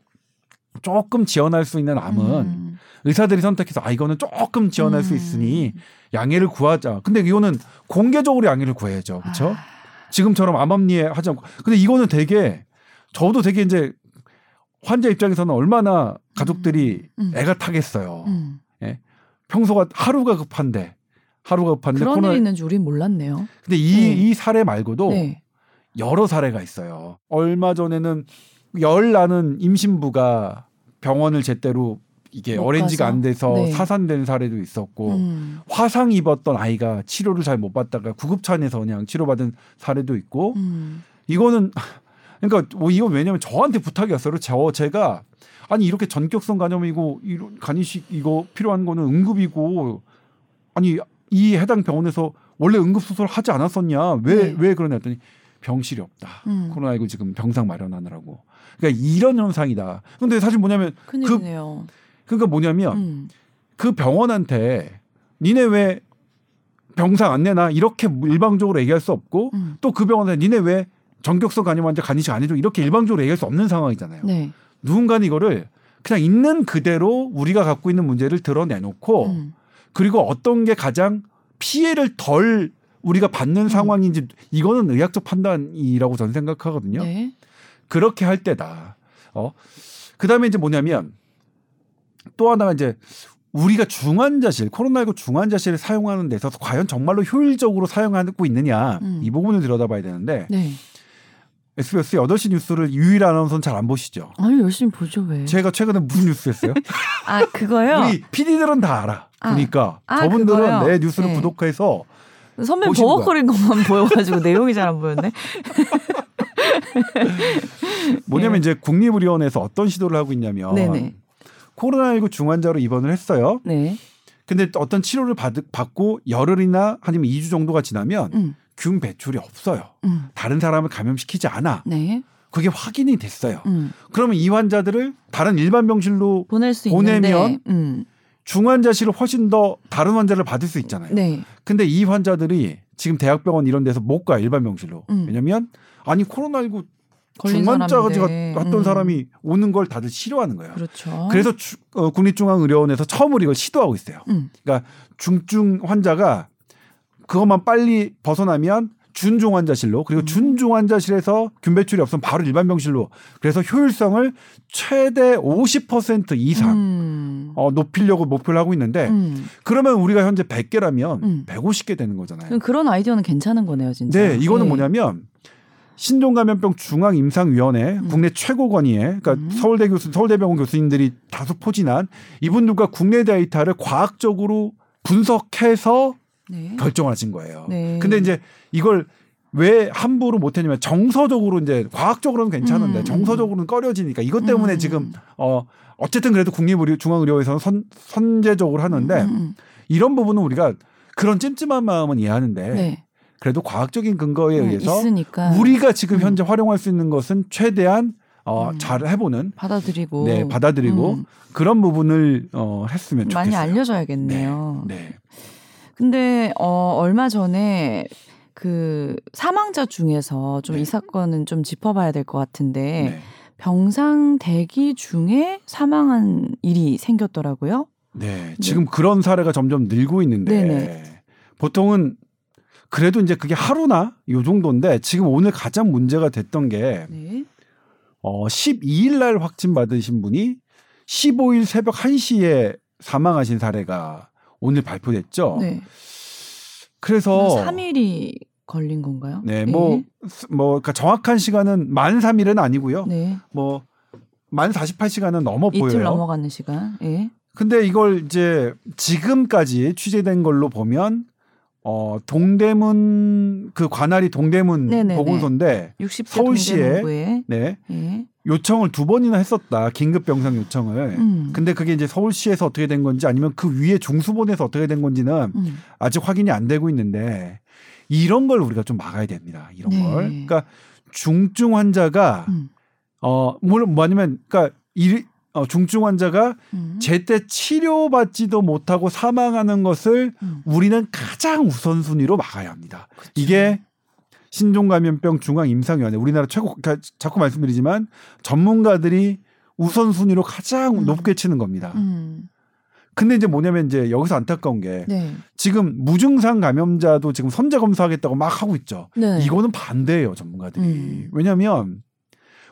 Speaker 2: 조금 지원할 수 있는 암은
Speaker 1: 음.
Speaker 2: 의사들이 선택해서 아 이거는 조금 지원할 수
Speaker 1: 음.
Speaker 2: 있으니 양해를 구하자. 근데 이거는 공개적으로 양해를 구해야죠. 그렇죠?
Speaker 1: 아.
Speaker 2: 지금처럼 암암리에 하지 않고. 근데 이거는 되게 저도 되게 이제 환자 입장에서는 얼마나 가족들이
Speaker 1: 음.
Speaker 2: 애가 타겠어요.
Speaker 1: 음.
Speaker 2: 평소가 하루가 급한데 하루가 급한데
Speaker 1: 그런
Speaker 2: 코로나
Speaker 1: 일이 있는지 우린 몰랐네요.
Speaker 2: 근데 이,
Speaker 1: 네.
Speaker 2: 이 사례 말고도
Speaker 1: 네.
Speaker 2: 여러 사례가 있어요. 얼마 전에는 열 나는 임신부가 병원을 제대로 이게
Speaker 1: 못
Speaker 2: 어렌지가. 안 돼서
Speaker 1: 네.
Speaker 2: 사산된 사례도 있었고
Speaker 1: 음.
Speaker 2: 화상 입었던 아이가 치료를 잘 못 받다가 구급차 안에서 그냥 치료받은 사례도 있고
Speaker 1: 음.
Speaker 2: 이거는 그러니까 뭐 이건 왜냐면 저한테 부탁이 왔어요. 저 제가 아니 이렇게 전격성 간염이고 이런 간이식 이거 필요한 거는 응급이고 아니 이 해당 병원에서 원래 응급 수술 하지 않았었냐 왜왜
Speaker 1: 네.
Speaker 2: 그러냐 했더니 병실이 없다.
Speaker 1: 음.
Speaker 2: 코로나19 지금 병상 마련하느라고. 그러니까 이런 현상이다. 근데 사실 뭐냐면
Speaker 1: 큰일이네요.
Speaker 2: 그러니까 뭐냐면
Speaker 1: 음.
Speaker 2: 그 병원한테 니네 왜 병상 안 내나 이렇게 일방적으로 얘기할 수 없고
Speaker 1: 음.
Speaker 2: 또그 병원에 니네 왜 전격성 간염 환자 간이식 안 해줘 이렇게 일방적으로 얘기할 수 없는 상황이잖아요.
Speaker 1: 네.
Speaker 2: 누군가는 이거를 그냥 있는 그대로 우리가 갖고 있는 문제를 드러내놓고
Speaker 1: 음.
Speaker 2: 그리고 어떤 게 가장 피해를 덜 우리가 받는
Speaker 1: 음.
Speaker 2: 상황인지 이거는 의학적 판단이라고 저는 생각하거든요.
Speaker 1: 네.
Speaker 2: 그렇게 할 때다. 어. 그다음에 이제 뭐냐면 또 하나가 이제 우리가 중환자실 코로나19 중환자실을 사용하는 데서 과연 정말로 효율적으로 사용하고 있느냐
Speaker 1: 음.
Speaker 2: 이 부분을 들여다봐야 되는데
Speaker 1: 네.
Speaker 2: SBS 8시 뉴스를 유일 아나운서는 잘 안 보시죠.
Speaker 1: 아니 열심히 보죠 왜?
Speaker 2: 제가 최근에 무슨 뉴스 했어요?
Speaker 1: 아 그거요?
Speaker 2: 우리 PD들은 다 알아.
Speaker 1: 아.
Speaker 2: 그러니까
Speaker 1: 아,
Speaker 2: 저분들은
Speaker 1: 그거요?
Speaker 2: 내 뉴스를
Speaker 1: 네.
Speaker 2: 구독해서
Speaker 1: 선배. 버벅거린 것만 보여가지고 내용이 잘 안 보였네.
Speaker 2: 뭐냐면
Speaker 1: 네.
Speaker 2: 이제 국립의료원에서 어떤 시도를 하고 있냐면
Speaker 1: 네네.
Speaker 2: 코로나19 중환자로 입원을 했어요.
Speaker 1: 네.
Speaker 2: 근데 어떤 치료를 받, 받고 열흘이나 아니면 2주 정도가 지나면
Speaker 1: 음.
Speaker 2: 균 배출이 없어요.
Speaker 1: 음.
Speaker 2: 다른 사람을 감염시키지 않아.
Speaker 1: 네.
Speaker 2: 그게 확인이 됐어요.
Speaker 1: 음.
Speaker 2: 그러면 이 환자들을 다른 일반 병실로
Speaker 1: 보낼 수
Speaker 2: 보내면.
Speaker 1: 음.
Speaker 2: 중환자실을 훨씬 더 다른 환자를 받을 수 있잖아요.
Speaker 1: 네.
Speaker 2: 근데 이 환자들이 지금 대학병원 이런 데서 못 가요 일반 병실로.
Speaker 1: 음.
Speaker 2: 왜냐면 아니 코로나19
Speaker 1: 걸린
Speaker 2: 중환자가
Speaker 1: 사람인데.
Speaker 2: 갔던
Speaker 1: 음.
Speaker 2: 사람이 오는 걸 다들 싫어하는 거예요.
Speaker 1: 그렇죠.
Speaker 2: 그래서 주- 어, 국립중앙의료원에서 처음으로 이걸 시도하고 있어요.
Speaker 1: 음.
Speaker 2: 그러니까 중증 환자가 그것만 빨리 벗어나면 준중 환자실로
Speaker 1: 음.
Speaker 2: 그리고 준중 환자실에서 균 배출이 없으면 바로 일반 병실로 그래서 효율성을 최대 50% 이상
Speaker 1: 음.
Speaker 2: 어, 높이려고 목표를 하고 있는데
Speaker 1: 음.
Speaker 2: 그러면 우리가 현재 100개라면
Speaker 1: 음.
Speaker 2: 150개 되는 거잖아요.
Speaker 1: 그런 아이디어는 괜찮은 거네요, 진짜.
Speaker 2: 네, 이거는
Speaker 1: 예.
Speaker 2: 뭐냐면 신종감염병 중앙임상위원회
Speaker 1: 음.
Speaker 2: 국내 최고권위에 그러니까
Speaker 1: 음.
Speaker 2: 서울대 교수 서울대병원 교수님들이 다수 포진한 이분들과 국내 데이터를 과학적으로 분석해서
Speaker 1: 네.
Speaker 2: 결정을 하신 거예요.
Speaker 1: 네.
Speaker 2: 근데 이제 이걸 왜 함부로 못했냐면 정서적으로 이제 과학적으로는 괜찮은데
Speaker 1: 음.
Speaker 2: 정서적으로는 꺼려지니까 이것 때문에
Speaker 1: 음.
Speaker 2: 지금 어 어쨌든 그래도 국립의료 중앙의료에서는 선 선제적으로 하는데
Speaker 1: 음, 음,
Speaker 2: 이런 부분은 우리가 그런 찜찜한 마음은 이해하는데
Speaker 1: 음. 네.
Speaker 2: 그래도 과학적인 근거에
Speaker 1: 음,
Speaker 2: 의해서
Speaker 1: 있으니까
Speaker 2: 우리가 지금
Speaker 1: 음.
Speaker 2: 현재 활용할 수 있는 것은 최대한 어,
Speaker 1: 음.
Speaker 2: 잘 해보는
Speaker 1: 받아들이고
Speaker 2: 네 받아들이고
Speaker 1: 음,
Speaker 2: 그런 부분을 어, 했으면 좋겠어요.
Speaker 1: 많이 알려줘야겠네요.
Speaker 2: 네.
Speaker 1: 근데 어 얼마 전에 그 사망자 중에서 좀이
Speaker 2: 네.
Speaker 1: 사건은 좀 짚어봐야 될 것 같은데
Speaker 2: 네.
Speaker 1: 병상 대기 중에 사망한 일이 생겼더라고요.
Speaker 2: 네. 지금 그런 사례가 점점 늘고 있는데
Speaker 1: 네네.
Speaker 2: 보통은 그래도 이제 그게 하루나 요 정도인데 지금 오늘 가장 문제가 됐던 게
Speaker 1: 네.
Speaker 2: 어, 12일 날 확진 받으신 분이 15일 새벽 1시에 사망하신 사례가 오늘 발표됐죠.
Speaker 1: 네.
Speaker 2: 그래서
Speaker 1: 3일이 걸린 건가요?
Speaker 2: 네, 뭐, 뭐, 그러니까 정확한 시간은 만 3일은 아니고요.
Speaker 1: 네.
Speaker 2: 뭐, 만 48시간은 넘어
Speaker 1: 이틀
Speaker 2: 보여요.
Speaker 1: 넘어가는 시간. 예.
Speaker 2: 근데 이걸 이제 지금까지 취재된 걸로 보면, 어, 동대문, 그 관할이 동대문
Speaker 1: 네네네.
Speaker 2: 보건소인데,
Speaker 1: 60대
Speaker 2: 서울시에 네,
Speaker 1: 예.
Speaker 2: 요청을 두 번이나 했었다. 긴급 병상 요청을.
Speaker 1: 음.
Speaker 2: 근데 그게 이제 서울시에서 어떻게 된 건지 아니면 그 위에 중수본에서 어떻게 된 건지는
Speaker 1: 음.
Speaker 2: 아직 확인이 안 되고 있는데 이런 걸 우리가 좀 막아야 됩니다. 이런
Speaker 1: 네.
Speaker 2: 걸. 그러니까 중증 환자가
Speaker 1: 음.
Speaker 2: 어 물론 뭐냐면 그러니까 이 어, 중증 환자가
Speaker 1: 음.
Speaker 2: 제때 치료받지도 못하고 사망하는 것을
Speaker 1: 음.
Speaker 2: 우리는 가장 우선순위로 막아야 합니다. 이게 신종감염병 중앙임상위원회 우리나라 최고 그러니까 자꾸 말씀드리지만 전문가들이 우선순위로 가장
Speaker 1: 음.
Speaker 2: 높게 치는 겁니다.
Speaker 1: 음.
Speaker 2: 근데 이제 뭐냐면 이제 여기서 안타까운 게
Speaker 1: 네.
Speaker 2: 지금 무증상 감염자도 지금 선제 검사하겠다고 막 하고 있죠.
Speaker 1: 네.
Speaker 2: 이거는 반대예요, 전문가들이.
Speaker 1: 음.
Speaker 2: 왜냐하면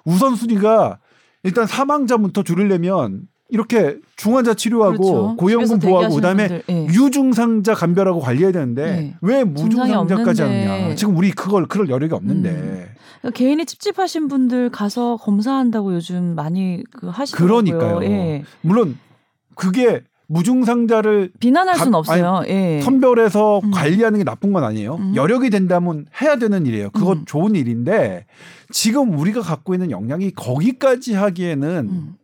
Speaker 2: 우선순위가 일단 사망자부터 줄이려면 이렇게 중환자 치료하고
Speaker 1: 그렇죠.
Speaker 2: 고위험군 보호하고 그다음에
Speaker 1: 예.
Speaker 2: 유중상자 감별하고 관리해야 되는데
Speaker 1: 네.
Speaker 2: 왜 무증상자까지. 하느냐. 지금 우리 그걸 그럴 여력이 없는데.
Speaker 1: 음. 그러니까 개인이 찝찝하신 분들 가서 검사한다고 요즘 많이 그 하시더라고요.
Speaker 2: 그러니까요.
Speaker 1: 예.
Speaker 2: 물론 그게 무증상자를
Speaker 1: 비난할
Speaker 2: 감-
Speaker 1: 수는 없어요. 예.
Speaker 2: 선별해서
Speaker 1: 음.
Speaker 2: 관리하는 게 나쁜 건 아니에요.
Speaker 1: 음.
Speaker 2: 여력이 된다면 해야 되는 일이에요. 그건
Speaker 1: 음.
Speaker 2: 좋은 일인데 지금 우리가 갖고 있는 역량이 거기까지 하기에는
Speaker 1: 음.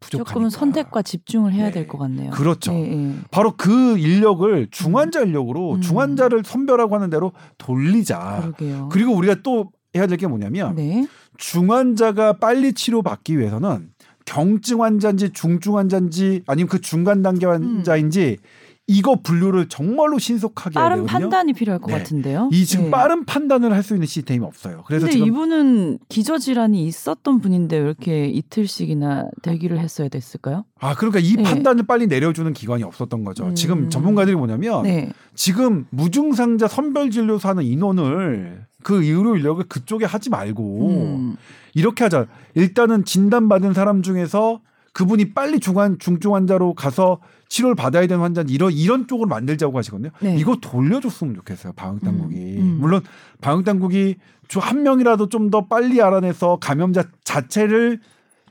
Speaker 2: 부족하니까.
Speaker 1: 조금은 선택과 집중을 해야
Speaker 2: 네.
Speaker 1: 될것 같네요.
Speaker 2: 그렇죠.
Speaker 1: 예, 예.
Speaker 2: 바로 그 인력을 중환자 인력으로
Speaker 1: 음.
Speaker 2: 중환자를 선별하고 하는 대로 돌리자.
Speaker 1: 그러게요.
Speaker 2: 그리고 우리가 또 해야 될 게 뭐냐면
Speaker 1: 네.
Speaker 2: 중환자가 빨리 치료받기 위해서는 경증 환자인지 중증 환자인지 아니면 그 중간 단계 환자인지 이거 분류를 정말로 신속하게
Speaker 1: 음. 빠른. 판단이 필요할 것
Speaker 2: 네.
Speaker 1: 같은데요.
Speaker 2: 이 지금
Speaker 1: 예.
Speaker 2: 빠른 판단을 할 수 있는 시스템이 없어요. 그래서
Speaker 1: 근데
Speaker 2: 지금
Speaker 1: 이분은 기저 질환이 있었던 분인데 왜 이렇게 이틀씩이나 대기를 했어야 됐을까요?
Speaker 2: 아 그러니까 이
Speaker 1: 네.
Speaker 2: 판단을 빨리 내려주는 기관이 없었던 거죠.
Speaker 1: 음.
Speaker 2: 지금 전문가들이 뭐냐면
Speaker 1: 네.
Speaker 2: 지금 무증상자 선별 진료소 하는 인원을 그 의료 인력을 그쪽에 하지 말고
Speaker 1: 음.
Speaker 2: 이렇게 하자. 일단은 진단받은 사람 중에서 그분이 빨리 중환 중증 환자로 가서 치료를 받아야 되는 환자 이런 이런 쪽으로 만들자고 하시거든요.
Speaker 1: 네.
Speaker 2: 이거 돌려줬으면 좋겠어요. 방역 당국이
Speaker 1: 음, 음.
Speaker 2: 물론 방역 당국이 주한 명이라도 좀 더 빨리 알아내서 감염자 자체를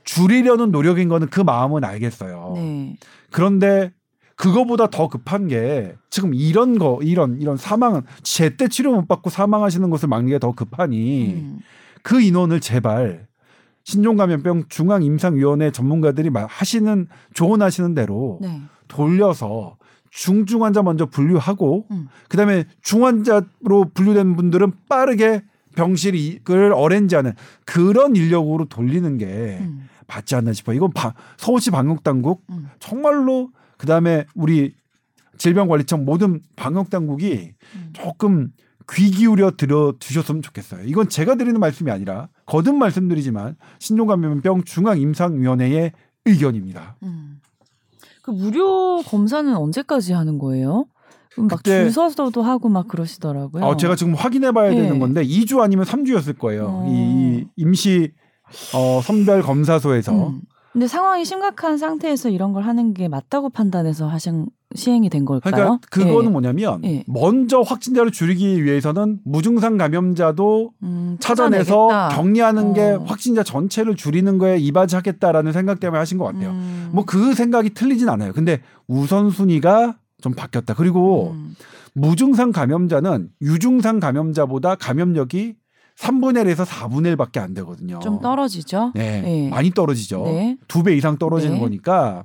Speaker 2: 줄이려는 노력인 거는 그 마음은 알겠어요.
Speaker 1: 네.
Speaker 2: 그런데 그거보다 더 급한 게 지금 이런 거 이런 이런 사망 제때 치료 못 받고 사망하시는 것을 막는 게 더 급하니
Speaker 1: 음.
Speaker 2: 그 인원을 제발 신종감염병 중앙임상위원회 전문가들이 마- 하시는 조언하시는 대로
Speaker 1: 네.
Speaker 2: 돌려서 중증 환자 먼저 분류하고
Speaker 1: 음.
Speaker 2: 그다음에 중환자로 분류된 분들은 빠르게 병실을 어렌지하는 그런 인력으로 돌리는 게
Speaker 1: 음.
Speaker 2: 맞지 않나 싶어요. 이건 바- 서울시 방역 당국
Speaker 1: 음.
Speaker 2: 정말로 그다음에 우리 질병관리청 모든 방역 당국이
Speaker 1: 음.
Speaker 2: 조금 귀 기울여 들어 주셨으면 좋겠어요. 이건 제가 드리는 말씀이 아니라 거듭 말씀드리지만 신종감염병 중앙임상위원회의 의견입니다.
Speaker 1: 음. 그 무료 검사는 언제까지 하는 거예요? 그럼 막
Speaker 2: 그때-
Speaker 1: 줄 서서도 하고 막 그러시더라고요.
Speaker 2: 어, 제가 지금 확인해 봐야
Speaker 1: 네.
Speaker 2: 되는 건데 2주 아니면 3주였을 거예요.
Speaker 1: 어.
Speaker 2: 이 임시 어, 선별 검사소에서
Speaker 1: 음. 근데 상황이 심각한 상태에서 이런 걸 하는 게 맞다고 판단해서 하신 시행이 된 걸까요?
Speaker 2: 그러니까 그거는
Speaker 1: 예.
Speaker 2: 뭐냐면
Speaker 1: 예.
Speaker 2: 먼저 확진자를 줄이기 위해서는 무증상 감염자도
Speaker 1: 음,
Speaker 2: 찾아내서
Speaker 1: 찾아내겠다.
Speaker 2: 격리하는 게
Speaker 1: 어.
Speaker 2: 확진자 전체를 줄이는 거에 이바지하겠다라는 생각 때문에 하신 것 같아요.
Speaker 1: 음.
Speaker 2: 뭐그 생각이 틀리진 않아요. 근데 우선순위가 좀 바뀌었다. 그리고
Speaker 1: 음.
Speaker 2: 무증상 감염자는 유증상 감염자보다 감염력이 3분의 1에서 4분의 1밖에 안 되거든요.
Speaker 1: 좀 떨어지죠.
Speaker 2: 네,
Speaker 1: 네.
Speaker 2: 많이 떨어지죠.
Speaker 1: 네.
Speaker 2: 두배 이상 떨어지는
Speaker 1: 네.
Speaker 2: 거니까.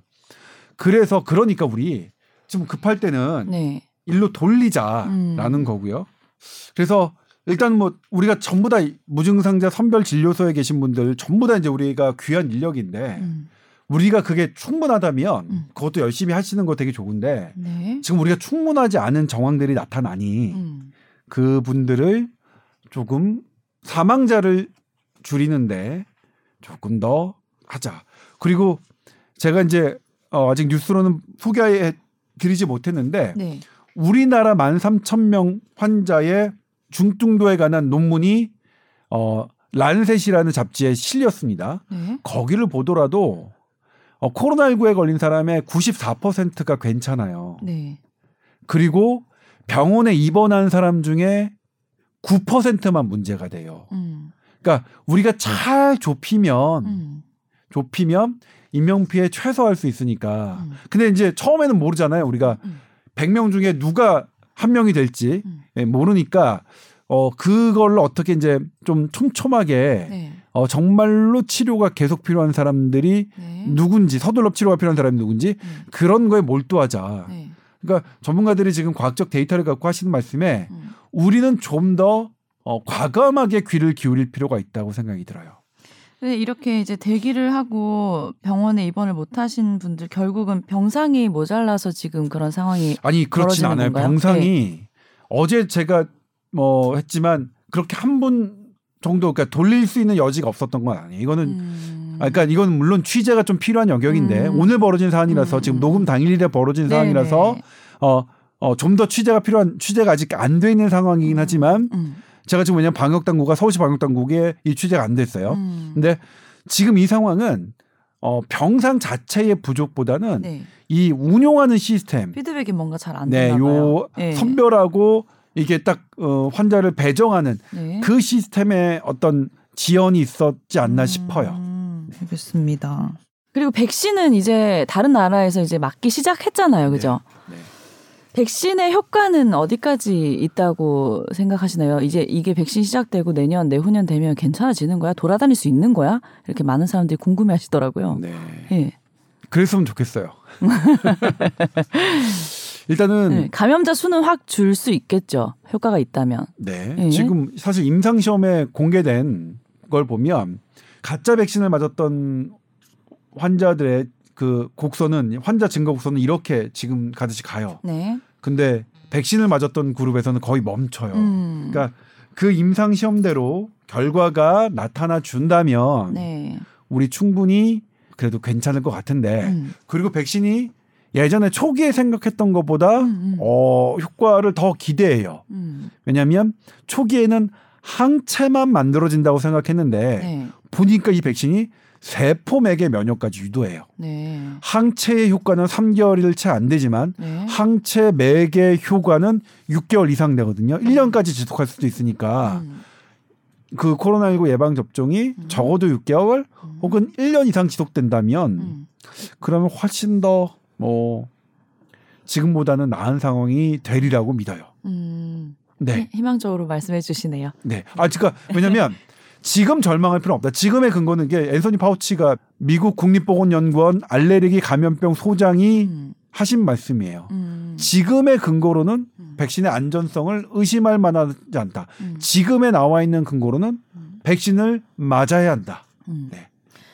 Speaker 2: 그래서 그러니까 우리 좀 급할 때는
Speaker 1: 네.
Speaker 2: 일로 돌리자라는
Speaker 1: 음.
Speaker 2: 거고요. 그래서 일단 뭐 우리가 전부 다 무증상자 선별 진료소에 계신 분들 전부 다 이제 우리가 귀한 인력인데
Speaker 1: 음.
Speaker 2: 우리가 그게 충분하다면
Speaker 1: 음.
Speaker 2: 그것도 열심히 하시는 거 되게 좋은데
Speaker 1: 네.
Speaker 2: 지금 우리가 충분하지 않은 정황들이 나타나니
Speaker 1: 음.
Speaker 2: 그 분들을 조금 사망자를 줄이는데 조금 더 하자. 그리고 제가 이제 어, 아직 뉴스로는 소개해 드리지 못했는데
Speaker 1: 네.
Speaker 2: 우리나라 13,000명 환자의 중증도에 관한 논문이 어 란셋이라는 잡지에 실렸습니다.
Speaker 1: 네.
Speaker 2: 거기를 보더라도 어, 코로나19에 걸린 사람의 94%가 괜찮아요.
Speaker 1: 네.
Speaker 2: 그리고 병원에 입원한 사람 중에 9%만 문제가 돼요.
Speaker 1: 음.
Speaker 2: 그러니까 우리가 잘 좁히면
Speaker 1: 음.
Speaker 2: 좁히면 인명 피해 최소화할 수 있으니까.
Speaker 1: 음.
Speaker 2: 근데 이제 처음에는 모르잖아요. 우리가
Speaker 1: 음.
Speaker 2: 100명 중에 누가 한 명이 될지
Speaker 1: 음.
Speaker 2: 예, 모르니까 어 그걸로 어떻게 이제 좀 촘촘하게
Speaker 1: 네.
Speaker 2: 어 정말로 치료가 계속 필요한 사람들이
Speaker 1: 네.
Speaker 2: 누군지 서둘러 치료가 필요한 사람이 누군지
Speaker 1: 음.
Speaker 2: 그런 거에 몰두하자.
Speaker 1: 네.
Speaker 2: 그러니까 전문가들이 지금 과학적 데이터를 갖고 하시는 말씀에
Speaker 1: 음.
Speaker 2: 우리는 좀더 어, 과감하게 귀를 기울일 필요가 있다고 생각이 들어요.
Speaker 1: 근데 이렇게 이제 대기를 하고 병원에 입원을 못 하신 분들 결국은 병상이 모자라서 지금 그런 상황이
Speaker 2: 아니 그렇진 않아요.
Speaker 1: 건가요? 네.
Speaker 2: 병상이 어제 제가 뭐 했지만 그렇게 한 분 정도 그러니까 돌릴 수 있는 여지가 없었던 건 아니에요. 이거는
Speaker 1: 음.
Speaker 2: 아, 그러니까 이건 물론 취재가 좀 필요한 영역인데
Speaker 1: 음.
Speaker 2: 오늘 벌어진 사안이라서
Speaker 1: 음.
Speaker 2: 지금 녹음 당일일에 벌어진
Speaker 1: 네네.
Speaker 2: 어, 어, 좀 더 취재가 필요한 취재가 아직 안 돼 있는 상황이긴 하지만
Speaker 1: 음.
Speaker 2: 제가 지금 왜냐면 방역 당국과 서울시 방역 당국에 이 취재가 안 됐어요.
Speaker 1: 음.
Speaker 2: 근데 지금 이 상황은 어, 병상 자체의 부족보다는
Speaker 1: 네.
Speaker 2: 이 운용하는 시스템
Speaker 1: 피드백이 뭔가 잘안
Speaker 2: 네,
Speaker 1: 되나 봐요.
Speaker 2: 요
Speaker 1: 네.
Speaker 2: 선별하고 이게 딱 어, 환자를 배정하는
Speaker 1: 네.
Speaker 2: 그 시스템에 어떤 지연이 있었지 않나 싶어요.
Speaker 1: 음, 알겠습니다. 그리고 백신은 이제 다른 나라에서 이제 맞기 시작했잖아요, 그죠?
Speaker 2: 네.
Speaker 1: 백신의 효과는 어디까지 있다고 생각하시나요? 이제 이게 백신 시작되고 내년, 내후년 되면 괜찮아지는 거야? 돌아다닐 수 있는 거야? 이렇게 많은 사람들이 궁금해 하시더라고요.
Speaker 2: 네.
Speaker 1: 예.
Speaker 2: 그랬으면 좋겠어요. 일단은
Speaker 1: 네. 감염자 수는 확 줄 수 있겠죠. 효과가 있다면.
Speaker 2: 네.
Speaker 1: 네.
Speaker 2: 지금 사실 임상 시험에 공개된 걸 보면 가짜 백신을 맞았던 환자들의 그 곡선은 환자 증가 곡선은 이렇게 지금 가듯이 가요.
Speaker 1: 네.
Speaker 2: 근데 백신을 맞았던 그룹에서는 거의 멈춰요.
Speaker 1: 음.
Speaker 2: 그러니까 그 임상 시험대로 결과가 나타나 준다면
Speaker 1: 네.
Speaker 2: 우리 충분히 그래도 괜찮을 것 같은데
Speaker 1: 음.
Speaker 2: 그리고 백신이 예전에 초기에 생각했던 것보다
Speaker 1: 음, 음.
Speaker 2: 어, 효과를 더 기대해요.
Speaker 1: 음.
Speaker 2: 왜냐하면 초기에는 항체만 만들어진다고 생각했는데
Speaker 1: 네.
Speaker 2: 보니까 이 백신이 세포 맥의 면역까지 유도해요.
Speaker 1: 네.
Speaker 2: 항체의 효과는 3개월일 채 안 되지만
Speaker 1: 네.
Speaker 2: 항체 맥의 효과는 6개월 이상 되거든요. 1년까지 지속할 수도 있으니까
Speaker 1: 음.
Speaker 2: 그 코로나19 예방 접종이
Speaker 1: 음.
Speaker 2: 적어도 6개월
Speaker 1: 음.
Speaker 2: 혹은 1년 이상 지속된다면
Speaker 1: 음.
Speaker 2: 그러면 훨씬 더 뭐 지금보다는 나은 상황이 되리라고 믿어요.
Speaker 1: 음.
Speaker 2: 네.
Speaker 1: 희- 희망적으로 말씀해 주시네요.
Speaker 2: 네. 아, 그러니까 왜냐면 지금 절망할 필요는 없다. 지금의 근거는 게 앤서니 파우치가 미국 국립보건연구원 알레르기 감염병 소장이
Speaker 1: 음.
Speaker 2: 하신 말씀이에요.
Speaker 1: 음.
Speaker 2: 지금의 근거로는
Speaker 1: 음.
Speaker 2: 백신의 안전성을 의심할 만하지 않다.
Speaker 1: 음.
Speaker 2: 지금에 나와 있는 근거로는
Speaker 1: 음.
Speaker 2: 백신을 맞아야 한다.
Speaker 1: 음.
Speaker 2: 네.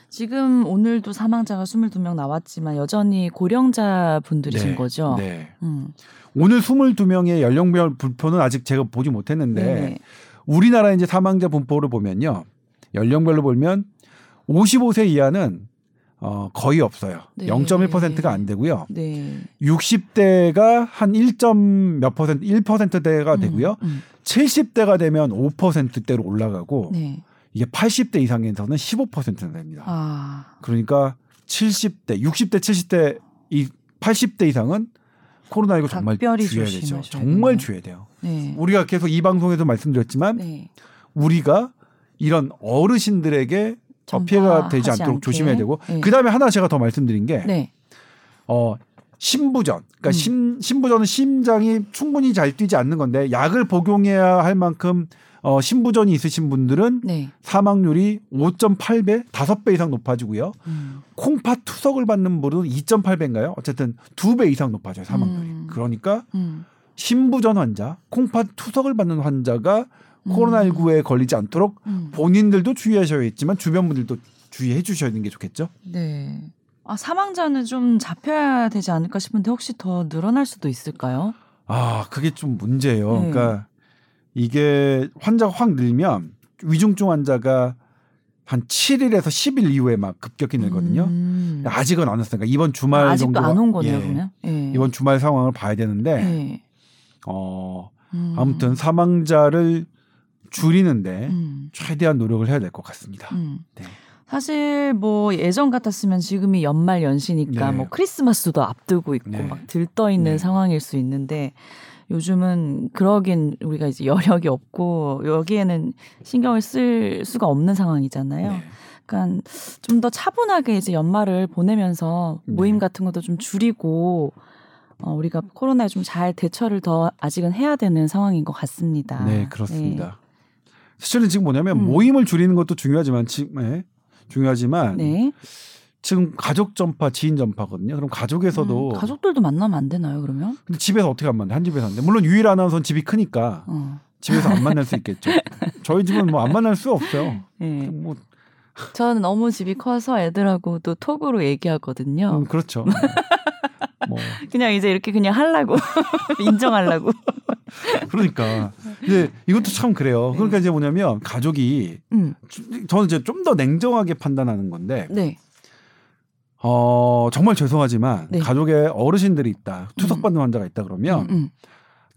Speaker 1: 지금 오늘도 사망자가 22명 나왔지만 여전히 고령자 분들이신
Speaker 2: 네.
Speaker 1: 거죠.
Speaker 2: 네.
Speaker 1: 음.
Speaker 2: 오늘 22명의 연령별 분포는 아직 제가 보지 못했는데
Speaker 1: 네네.
Speaker 2: 우리나라 이제 사망자 분포를 보면요. 연령별로 보면 55세 이하는 어, 거의 없어요.
Speaker 1: 네.
Speaker 2: 0.1%가 안 되고요.
Speaker 1: 네.
Speaker 2: 60대가 한 1 몇 퍼센트, 1%대가 되고요.
Speaker 1: 음.
Speaker 2: 70대가 되면 5%대로 올라가고
Speaker 1: 네.
Speaker 2: 이게 80대 이상에서는 15%나 됩니다.
Speaker 1: 아.
Speaker 2: 그러니까 70대, 60대, 70대, 이 80대 이상은 코로나19 정말
Speaker 1: 각별히
Speaker 2: 주의해야 되죠. 정말. 주의해야 돼요.
Speaker 1: 네.
Speaker 2: 우리가 계속 이 방송에서 말씀드렸지만
Speaker 1: 네.
Speaker 2: 우리가 이런 어르신들에게 어, 피해가 되지 않도록
Speaker 1: 않게.
Speaker 2: 조심해야 되고
Speaker 1: 네.
Speaker 2: 그다음에 하나 제가 더 말씀드린 게
Speaker 1: 네.
Speaker 2: 어, 심부전. 그러니까
Speaker 1: 음.
Speaker 2: 심, 심부전은 심장이 충분히 잘 뛰지 않는 건데 약을 복용해야 할 만큼 어, 심부전이 있으신 분들은
Speaker 1: 네.
Speaker 2: 사망률이 5.8배, 5배 이상 높아지고요.
Speaker 1: 음.
Speaker 2: 콩팥 투석을 받는 분은 2.8배인가요? 어쨌든 2배 이상 높아져요, 사망률이.
Speaker 1: 음.
Speaker 2: 그러니까
Speaker 1: 음.
Speaker 2: 심부전 환자, 콩팥 투석을 받는 환자가
Speaker 1: 음.
Speaker 2: 코로나19에 걸리지 않도록
Speaker 1: 음.
Speaker 2: 본인들도 주의하셔야겠지만 주변 분들도 주의해 주셔야 되는 게 좋겠죠.
Speaker 1: 네. 아, 사망자는 좀 잡혀야 되지 않을까 싶은데 혹시 더 늘어날 수도 있을까요?
Speaker 2: 아, 그게 좀 문제예요.
Speaker 1: 네.
Speaker 2: 그러니까 이게 환자가 확 늘면 위중증 환자가 한 7일에서 10일 이후에 막 급격히 늘거든요.
Speaker 1: 음.
Speaker 2: 아직은 안 왔으니까 이번 주말
Speaker 1: 아, 아직도 안 온 거네요,
Speaker 2: 예,
Speaker 1: 그러면. 예.
Speaker 2: 이번 주말 상황을 봐야 되는데
Speaker 1: 네.
Speaker 2: 어
Speaker 1: 음.
Speaker 2: 아무튼 사망자를 줄이는데
Speaker 1: 음.
Speaker 2: 최대한 노력을 해야 될 것 같습니다.
Speaker 1: 음.
Speaker 2: 네.
Speaker 1: 사실 뭐 예전 같았으면 지금이 연말 연시니까
Speaker 2: 네.
Speaker 1: 뭐 크리스마스도 앞두고 있고
Speaker 2: 네.
Speaker 1: 막 들떠 있는
Speaker 2: 네.
Speaker 1: 상황일 수 있는데 요즘은 그러긴 우리가 이제 여력이 없고 여기에는 신경을 쓸 수가 없는 상황이잖아요.
Speaker 2: 네.
Speaker 1: 그러니까 좀 더 차분하게 이제 연말을 보내면서
Speaker 2: 네.
Speaker 1: 모임 같은 것도 좀 줄이고 어, 우리가 코로나에 좀 잘 대처를 더 아직은 해야 되는 상황인 것 같습니다.
Speaker 2: 네, 그렇습니다. 사실은 지금 뭐냐면
Speaker 1: 음.
Speaker 2: 모임을 줄이는 것도 중요하지만 지금 네, 중요하지만
Speaker 1: 네. 네.
Speaker 2: 지금 가족 전파, 지인 전파거든요. 그럼 가족에서도
Speaker 1: 음, 가족들도 만나면 안 되나요, 그러면?
Speaker 2: 근데 집에서 어떻게 안 만나? 한 집에서 하는데 물론 유일 아나운서는 집이 크니까
Speaker 1: 어.
Speaker 2: 집에서 안 만날 수 있겠죠. 저희 집은 뭐 안 만날 수 없어요.
Speaker 1: 네.
Speaker 2: 뭐
Speaker 1: 저는 너무 집이 커서 애들하고 또 톡으로 얘기하거든요.
Speaker 2: 음, 그렇죠. 뭐
Speaker 1: 그냥 이제 이렇게 그냥 하려고 인정하려고.
Speaker 2: 그러니까 근데 이것도 참 그래요. 그러니까 이제 뭐냐면 가족이
Speaker 1: 음.
Speaker 2: 저는 이제 좀 더 냉정하게 판단하는 건데
Speaker 1: 네.
Speaker 2: 어 정말 죄송하지만
Speaker 1: 네.
Speaker 2: 가족에 어르신들이 있다 투석받는 환자가 있다 그러면
Speaker 1: 음, 음.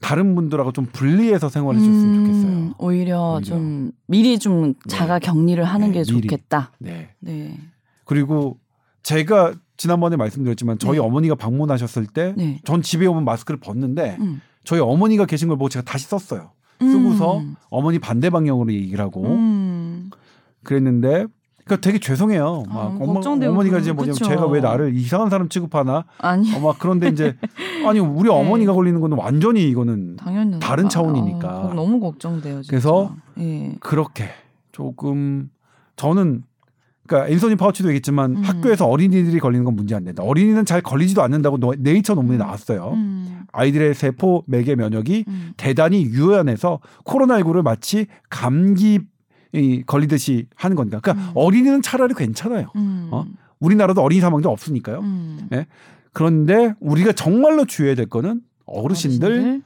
Speaker 2: 다른 분들하고 좀 분리해서 생활해 주셨으면
Speaker 1: 음,
Speaker 2: 좋겠어요.
Speaker 1: 오히려,
Speaker 2: 오히려.
Speaker 1: 좀 미리 좀 자가 격리를 하는
Speaker 2: 네,
Speaker 1: 게
Speaker 2: 미리.
Speaker 1: 좋겠다.
Speaker 2: 네.
Speaker 1: 네.
Speaker 2: 그리고 제가 지난번에 말씀드렸지만 저희
Speaker 1: 네.
Speaker 2: 어머니가 방문하셨을 때전
Speaker 1: 네.
Speaker 2: 집에 오면 마스크를 벗는데
Speaker 1: 음.
Speaker 2: 저희 어머니가 계신 걸 보고 제가 다시 썼어요. 쓰고서
Speaker 1: 음.
Speaker 2: 어머니 반대 방향으로 얘기를 하고
Speaker 1: 음.
Speaker 2: 그랬는데 그러니까 되게 죄송해요. 막
Speaker 1: 아,
Speaker 2: 엄마, 어머니가 이제 뭐냐면
Speaker 1: 그쵸.
Speaker 2: 제가 왜 나를 이상한 사람 취급하나?
Speaker 1: 아니
Speaker 2: 어, 막 그런데 이제 아니 우리
Speaker 1: 네.
Speaker 2: 어머니가 걸리는 거는 완전히 이거는
Speaker 1: 당연히
Speaker 2: 다른
Speaker 1: 아,
Speaker 2: 차원이니까.
Speaker 1: 아, 너무 걱정돼요. 진짜.
Speaker 2: 그래서
Speaker 1: 예.
Speaker 2: 그렇게 조금 저는 그러니까 앤소니 파우치도 얘기했지만
Speaker 1: 음.
Speaker 2: 학교에서 어린이들이 걸리는 건 문제 안 된다. 어린이는 잘 걸리지도 않는다고 노- 네이처 논문이 나왔어요.
Speaker 1: 음.
Speaker 2: 아이들의 세포 매개 면역이
Speaker 1: 음.
Speaker 2: 대단히 유연해서 코로나19를 마치 감기 이 걸리듯이 하는 거니까. 그러니까
Speaker 1: 음.
Speaker 2: 어린이는 차라리 괜찮아요.
Speaker 1: 음.
Speaker 2: 어? 우리나라도 어린이 사망자 없으니까요.
Speaker 1: 음.
Speaker 2: 그런데 우리가 정말로 주의해야 될 거는 어르신들,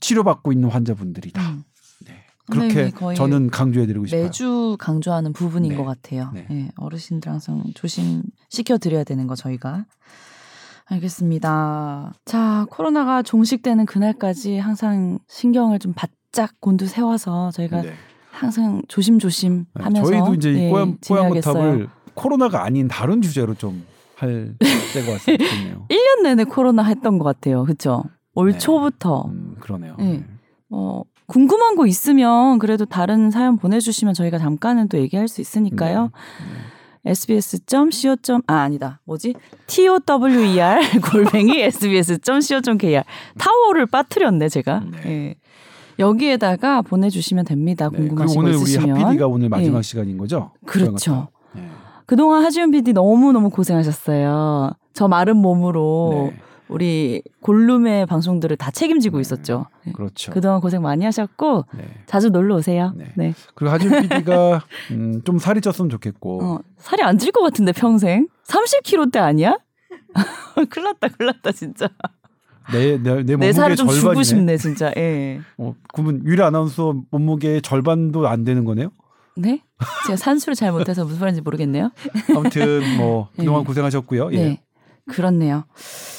Speaker 2: 치료받고 있는 환자분들이다.
Speaker 1: 음.
Speaker 2: 네. 그렇게 저는 강조해드리고 싶어요.
Speaker 1: 매주 강조하는 부분인
Speaker 2: 네.
Speaker 1: 것 같아요.
Speaker 2: 네.
Speaker 1: 예, 어르신들 항상 조심시켜 드려야 되는 거 저희가. 알겠습니다. 자, 코로나가 종식되는 그날까지 항상 신경을 좀 바짝 곤두 세워서 저희가
Speaker 2: 네.
Speaker 1: 항상 조심조심
Speaker 2: 네.
Speaker 1: 하면서
Speaker 2: 저희도 이제 이
Speaker 1: 예,
Speaker 2: 뽀얀
Speaker 1: 지내야겠어요.
Speaker 2: 거탑을 코로나가 아닌 다른 주제로 좀 할 때가 왔으면 좋겠네요.
Speaker 1: 1년 내내 코로나 했던 것 같아요. 그쵸? 올
Speaker 2: 네.
Speaker 1: 초부터.
Speaker 2: 음, 그러네요.
Speaker 1: 네. 어, 궁금한 거 있으면 그래도 다른 사연 보내주시면 저희가 잠깐은 또 얘기할 수 있으니까요. sbs.co. 아 아니다. 뭐지? tower 골뱅이 sbs.co.kr 타워를 빠뜨렸네 제가.
Speaker 2: 네.
Speaker 1: 예. 여기에다가 보내주시면 됩니다.
Speaker 2: 네,
Speaker 1: 궁금하신 거
Speaker 2: 오늘 우리
Speaker 1: 있으시면.
Speaker 2: 하피디가 오늘 마지막
Speaker 1: 예.
Speaker 2: 시간인 거죠?
Speaker 1: 그렇죠.
Speaker 2: 네.
Speaker 1: 그동안 하지훈 PD 너무 너무 고생하셨어요. 저 마른 몸으로
Speaker 2: 네,
Speaker 1: 우리 골룸의 방송들을 다 책임지고 있었죠. 예.
Speaker 2: 그렇죠.
Speaker 1: 그동안 고생 많이 하셨고
Speaker 2: 네.
Speaker 1: 자주 놀러 오세요.
Speaker 2: 네.
Speaker 1: 네.
Speaker 2: 그리고 하준 PD가 음, 좀 살이 쪘으면 좋겠고
Speaker 1: 어, 살이 안 찔 것 같은데 평생 30kg대 아니야? 큰일 났다, 큰일 났다, 진짜.
Speaker 2: 내, 내, 내
Speaker 1: 내 살을 좀 주고
Speaker 2: 절반이네.
Speaker 1: 싶네, 진짜. 예.
Speaker 2: 어, 그러면 유리 아나운서 몸무게의 절반도 안 되는 거네요?
Speaker 1: 네? 제가 산수를 잘 못해서 무슨 말인지 모르겠네요.
Speaker 2: 아무튼 뭐 그동안
Speaker 1: 네.
Speaker 2: 고생하셨고요. 예.
Speaker 1: 네. 그렇네요.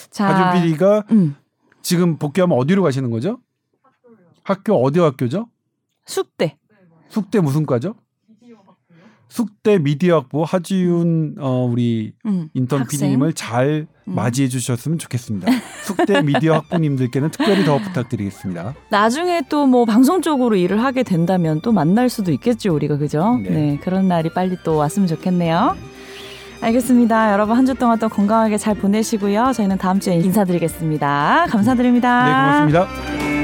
Speaker 1: 자.
Speaker 2: 하준 PD가
Speaker 1: 음,
Speaker 2: 지금 복귀하면 어디로 가시는 거죠? 학교 어디 학교죠?
Speaker 1: 숙대.
Speaker 2: 숙대 무슨 과죠? 숙대 미디어학부 하지윤 어, 우리
Speaker 1: 음,
Speaker 2: 인턴
Speaker 1: 학생.
Speaker 2: PD님을 잘
Speaker 1: 음.
Speaker 2: 맞이해 주셨으면 좋겠습니다. 숙대 미디어 학부님들께는 특별히 더 부탁드리겠습니다.
Speaker 1: 나중에 또 뭐 방송 쪽으로 일을 하게 된다면 또 만날 수도 있겠죠, 우리가. 그죠?
Speaker 2: 네.
Speaker 1: 네. 그런 날이 빨리 또 왔으면 좋겠네요. 알겠습니다. 여러분 한 주 동안 또 건강하게 잘 보내시고요. 저희는 다음 주에 인사드리겠습니다. 감사드립니다.
Speaker 2: 네, 고맙습니다.